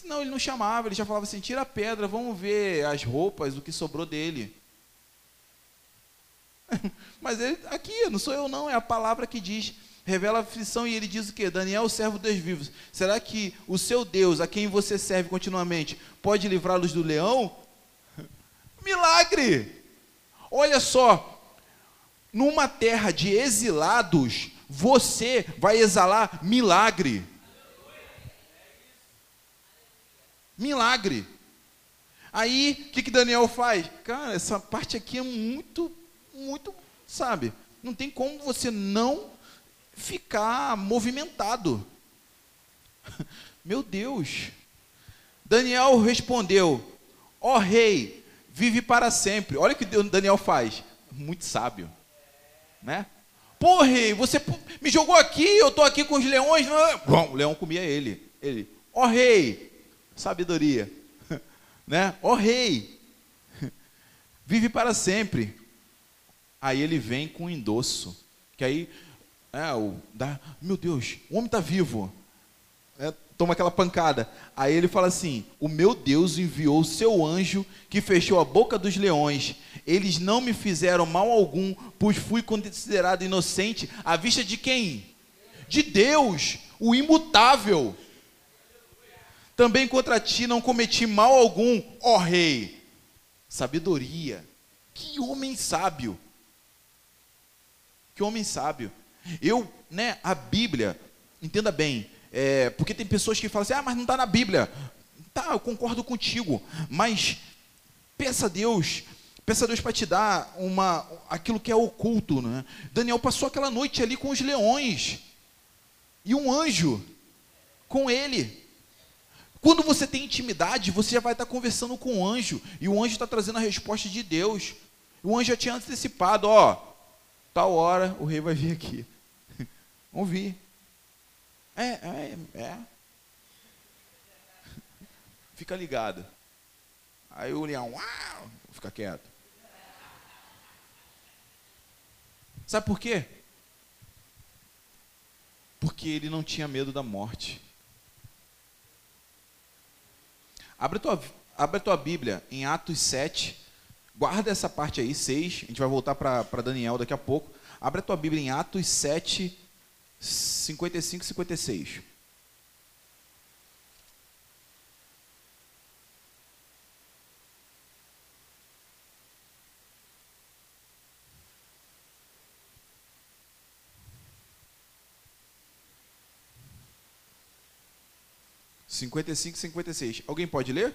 Não, ele não chamava, ele já falava assim: tira a pedra, vamos ver as roupas, o que sobrou dele. [LAUGHS] Mas ele, aqui, não sou eu não, é a palavra que diz, revela a aflição e ele diz o que? Daniel, servo dos vivos. Será que o seu Deus, a quem você serve continuamente, pode livrá-los do leão? [LAUGHS] Milagre! Olha só, numa terra de exilados, você vai exalar milagre. Milagre. Aí, o que, que Daniel faz? Cara, essa parte aqui é muito, muito, sabe? Não tem como você não ficar movimentado. [LAUGHS] Meu Deus. Daniel respondeu: Ó oh, rei, vive para sempre. Olha o que Daniel faz. Muito sábio. Né? Pô, rei, você me jogou aqui, eu estou aqui com os leões. Bom, o leão comia ele. Ele, ó oh, rei, sabedoria. [LAUGHS] né? Ó oh, rei, [LAUGHS] vive para sempre. Aí ele vem com um endosso. Que aí, é, o, meu Deus, o homem está vivo. É, toma aquela pancada. Aí ele fala assim: O meu Deus enviou o seu anjo que fechou a boca dos leões. Eles não me fizeram mal algum, pois fui considerado inocente à vista de quem? De Deus, o imutável. Também contra ti não cometi mal algum, ó rei. Sabedoria. Que homem sábio. Que homem sábio. Eu, né, a Bíblia, entenda bem, é, porque tem pessoas que falam assim, ah, mas não está na Bíblia. Tá, eu concordo contigo, mas peça a Deus, peça a Deus para te dar uma, aquilo que é oculto. Né? Daniel passou aquela noite ali com os leões, e um anjo com ele. Quando você tem intimidade, você já vai estar conversando com o anjo, e o anjo está trazendo a resposta de Deus. O anjo já tinha antecipado, ó, tal hora o rei vai vir aqui. [LAUGHS] Vamos vir. É, é, é. [LAUGHS] Fica ligado. Aí o leão, uau, fica quieto. Sabe por quê? Porque ele não tinha medo da morte. Abre tua, abre tua Bíblia em Atos 7. Guarda essa parte aí, 6. A gente vai voltar para Daniel daqui a pouco. Abre a tua Bíblia em Atos 7, 55 e 56. Cinquenta e cinco, cinquenta e seis. Alguém pode ler?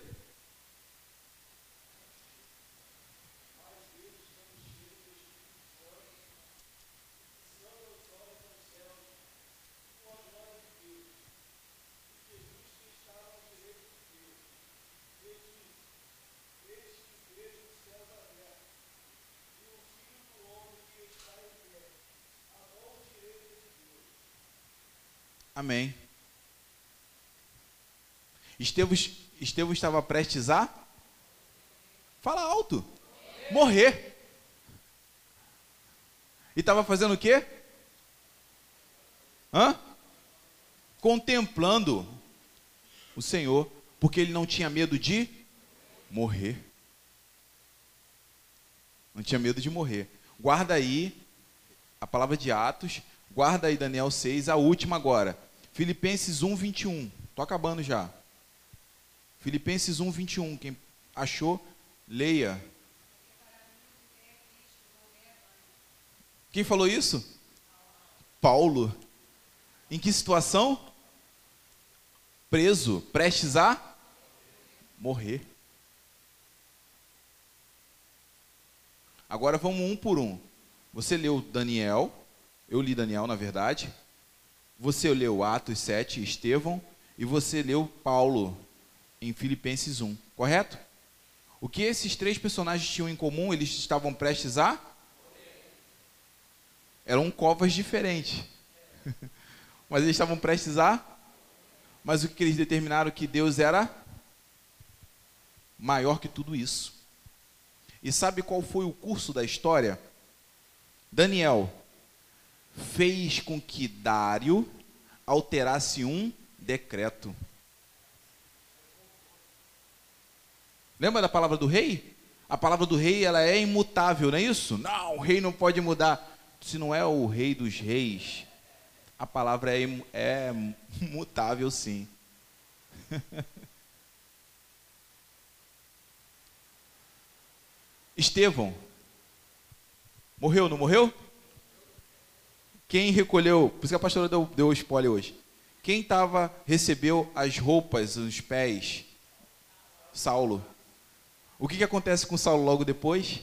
Amém. Estevão, Estevão estava prestes a fala alto, morrer. E estava fazendo o quê? Hã? Contemplando o Senhor, porque ele não tinha medo de morrer. Não tinha medo de morrer. Guarda aí a palavra de Atos, guarda aí Daniel 6, a última agora. Filipenses 1, 21. Estou acabando já. Filipenses 1, 21. Quem achou, leia. Quem falou isso? Paulo. Em que situação? Preso, prestes a morrer. Agora vamos um por um. Você leu Daniel, eu li Daniel, na verdade. Você leu Atos 7, Estevão, e você leu Paulo em Filipenses 1, correto? O que esses três personagens tinham em comum? Eles estavam prestes a? Eram covas diferentes. [LAUGHS] Mas eles estavam prestes a? Mas o que eles determinaram que Deus era maior que tudo isso. E sabe qual foi o curso da história? Daniel, fez com que Dário alterasse um decreto. Lembra da palavra do rei? A palavra do rei ela é imutável, não é isso? Não, o rei não pode mudar. Se não é o rei dos reis, a palavra é, é mutável sim. [LAUGHS] Estevão morreu, não morreu? Quem recolheu, por isso que a pastora deu, deu spoiler hoje. Quem tava, recebeu as roupas, os pés? Saulo. O que, que acontece com Saulo logo depois?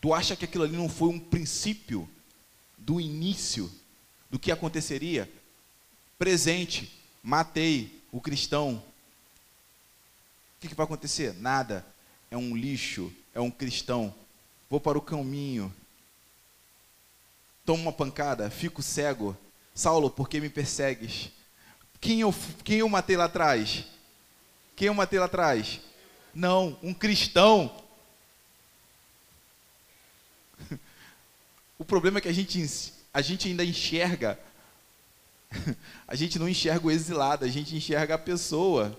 Tu acha que aquilo ali não foi um princípio do início do que aconteceria? Presente, matei o cristão. O que, que vai acontecer? Nada. É um lixo, é um cristão. Vou para o caminho, tomo uma pancada, fico cego. Saulo, por que me persegues? Quem eu, quem eu matei lá atrás? Quem eu matei lá atrás? Não, um cristão. [LAUGHS] O problema é que a gente, a gente ainda enxerga, [LAUGHS] a gente não enxerga o exilado, a gente enxerga a pessoa.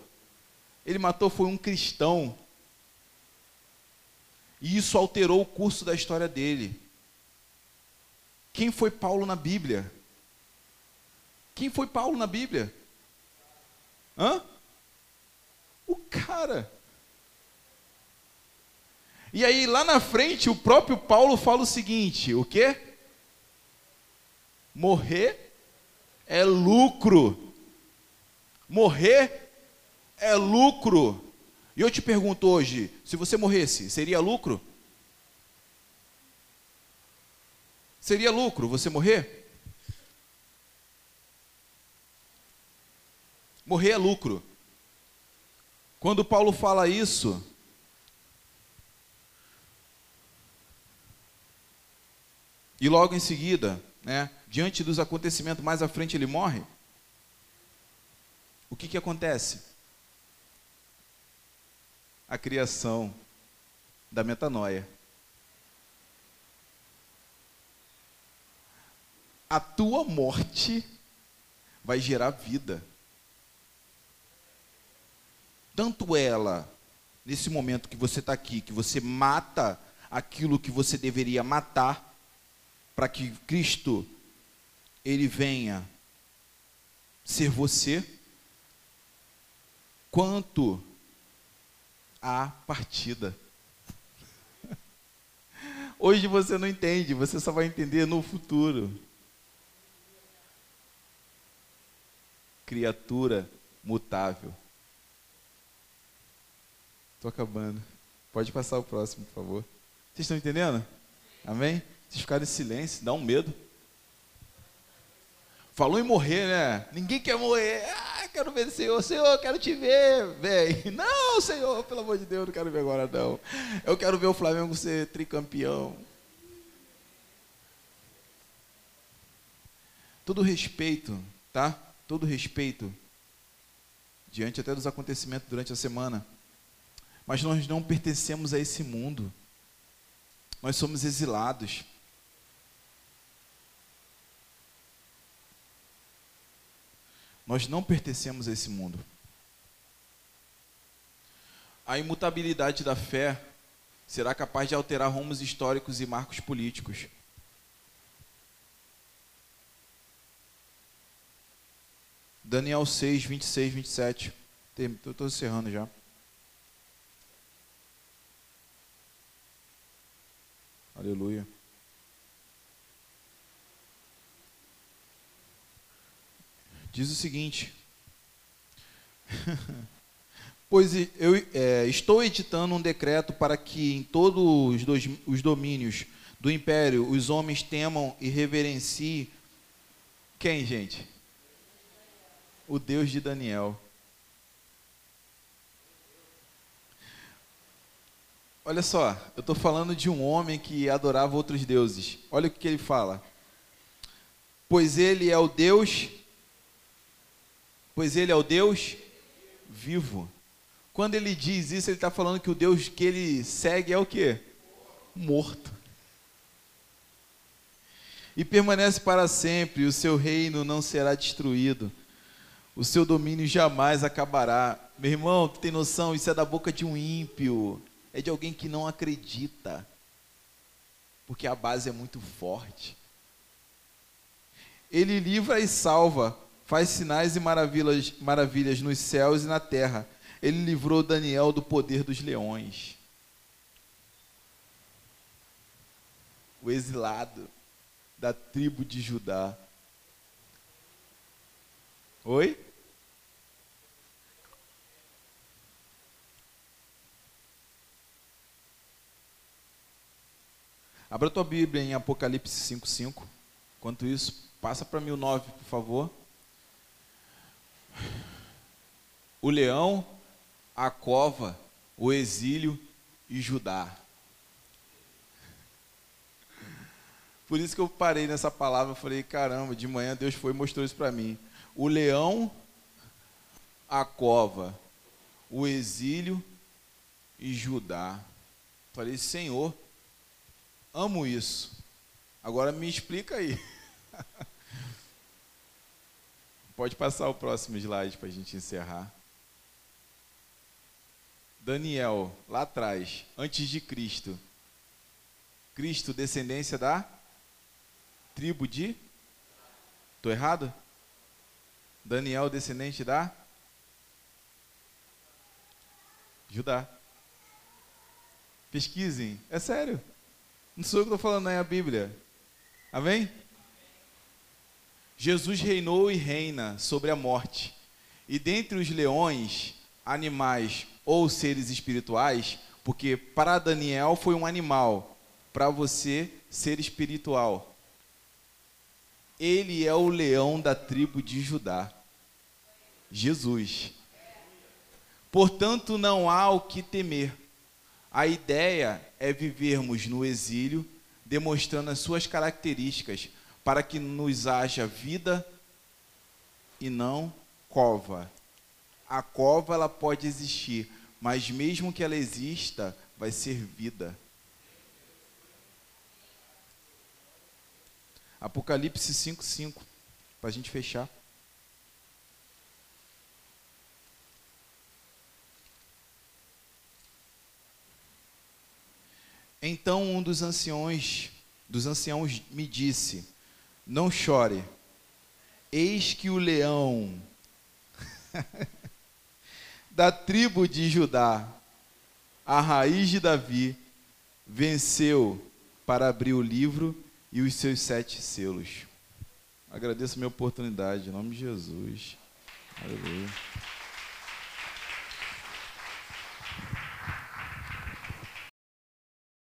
Ele matou foi um cristão. E isso alterou o curso da história dele. Quem foi Paulo na Bíblia? Quem foi Paulo na Bíblia? Hã? O cara. E aí lá na frente o próprio Paulo fala o seguinte: o quê? Morrer é lucro. Morrer é lucro. E eu te pergunto hoje, se você morresse, seria lucro? Seria lucro você morrer? Morrer é lucro. Quando Paulo fala isso, e logo em seguida, né, diante dos acontecimentos mais à frente ele morre, o que, que acontece? A criação da metanoia. a tua morte vai gerar vida. Tanto ela, nesse momento que você está aqui, que você mata aquilo que você deveria matar, para que Cristo ele venha ser você, quanto a partida. [LAUGHS] Hoje você não entende, você só vai entender no futuro. criatura mutável. Estou acabando. Pode passar o próximo, por favor. Vocês estão entendendo? Amém? Vocês ficaram em silêncio, dá um medo. Falou em morrer, né? Ninguém quer morrer. Ah, quero ver o Senhor. Senhor, quero te ver. Vem. [LAUGHS] Não, Senhor, pelo amor de Deus, não quero ver agora, não. Eu quero ver o Flamengo ser tricampeão. Todo respeito, tá? todo respeito, diante até dos acontecimentos durante a semana, mas nós não pertencemos a esse mundo. Nós somos exilados. Nós não pertencemos a esse mundo. A imutabilidade da fé será capaz de alterar rumos históricos e marcos políticos. Daniel 6, 26, 27. Estou encerrando já. Aleluia. Diz o seguinte: [LAUGHS] Pois eu é, estou editando um decreto para que em todos os domínios do império os homens temam e reverenciem quem, gente? o Deus de Daniel. Olha só, eu estou falando de um homem que adorava outros deuses. Olha o que ele fala. Pois ele é o Deus, pois ele é o Deus vivo. Quando ele diz isso, ele está falando que o Deus que ele segue é o que? Morto. E permanece para sempre, o seu reino não será destruído o seu domínio jamais acabará. Meu irmão, tu tem noção? Isso é da boca de um ímpio. É de alguém que não acredita. Porque a base é muito forte. Ele livra e salva, faz sinais e maravilhas, maravilhas nos céus e na terra. Ele livrou Daniel do poder dos leões. O exilado da tribo de Judá. Oi? Abra tua Bíblia em Apocalipse 5:5. Enquanto isso, passa para mil nove, por favor. O leão, a cova, o exílio e Judá. Por isso que eu parei nessa palavra, eu falei, caramba, de manhã Deus foi e mostrou isso para mim. O leão, a cova, o exílio e Judá. Falei, Senhor, amo isso. Agora me explica aí. [LAUGHS] Pode passar o próximo slide para a gente encerrar. Daniel, lá atrás, antes de Cristo. Cristo, descendência da tribo de. Estou errado? Daniel, descendente da. Judá. Pesquisem, é sério. Não sou eu que estou falando, é a Bíblia. Amém? Jesus reinou e reina sobre a morte. E dentre os leões, animais ou seres espirituais, porque para Daniel foi um animal, para você, ser espiritual. Ele é o leão da tribo de Judá. Jesus. Portanto, não há o que temer. A ideia é vivermos no exílio, demonstrando as suas características, para que nos haja vida e não cova. A cova ela pode existir, mas mesmo que ela exista, vai ser vida. Apocalipse 5,5, para a gente fechar. Então um dos anciões, dos anciãos me disse: Não chore. Eis que o leão [LAUGHS] da tribo de Judá, a raiz de Davi, venceu para abrir o livro e os seus sete selos. Agradeço a minha oportunidade, em nome de Jesus. Aleluia.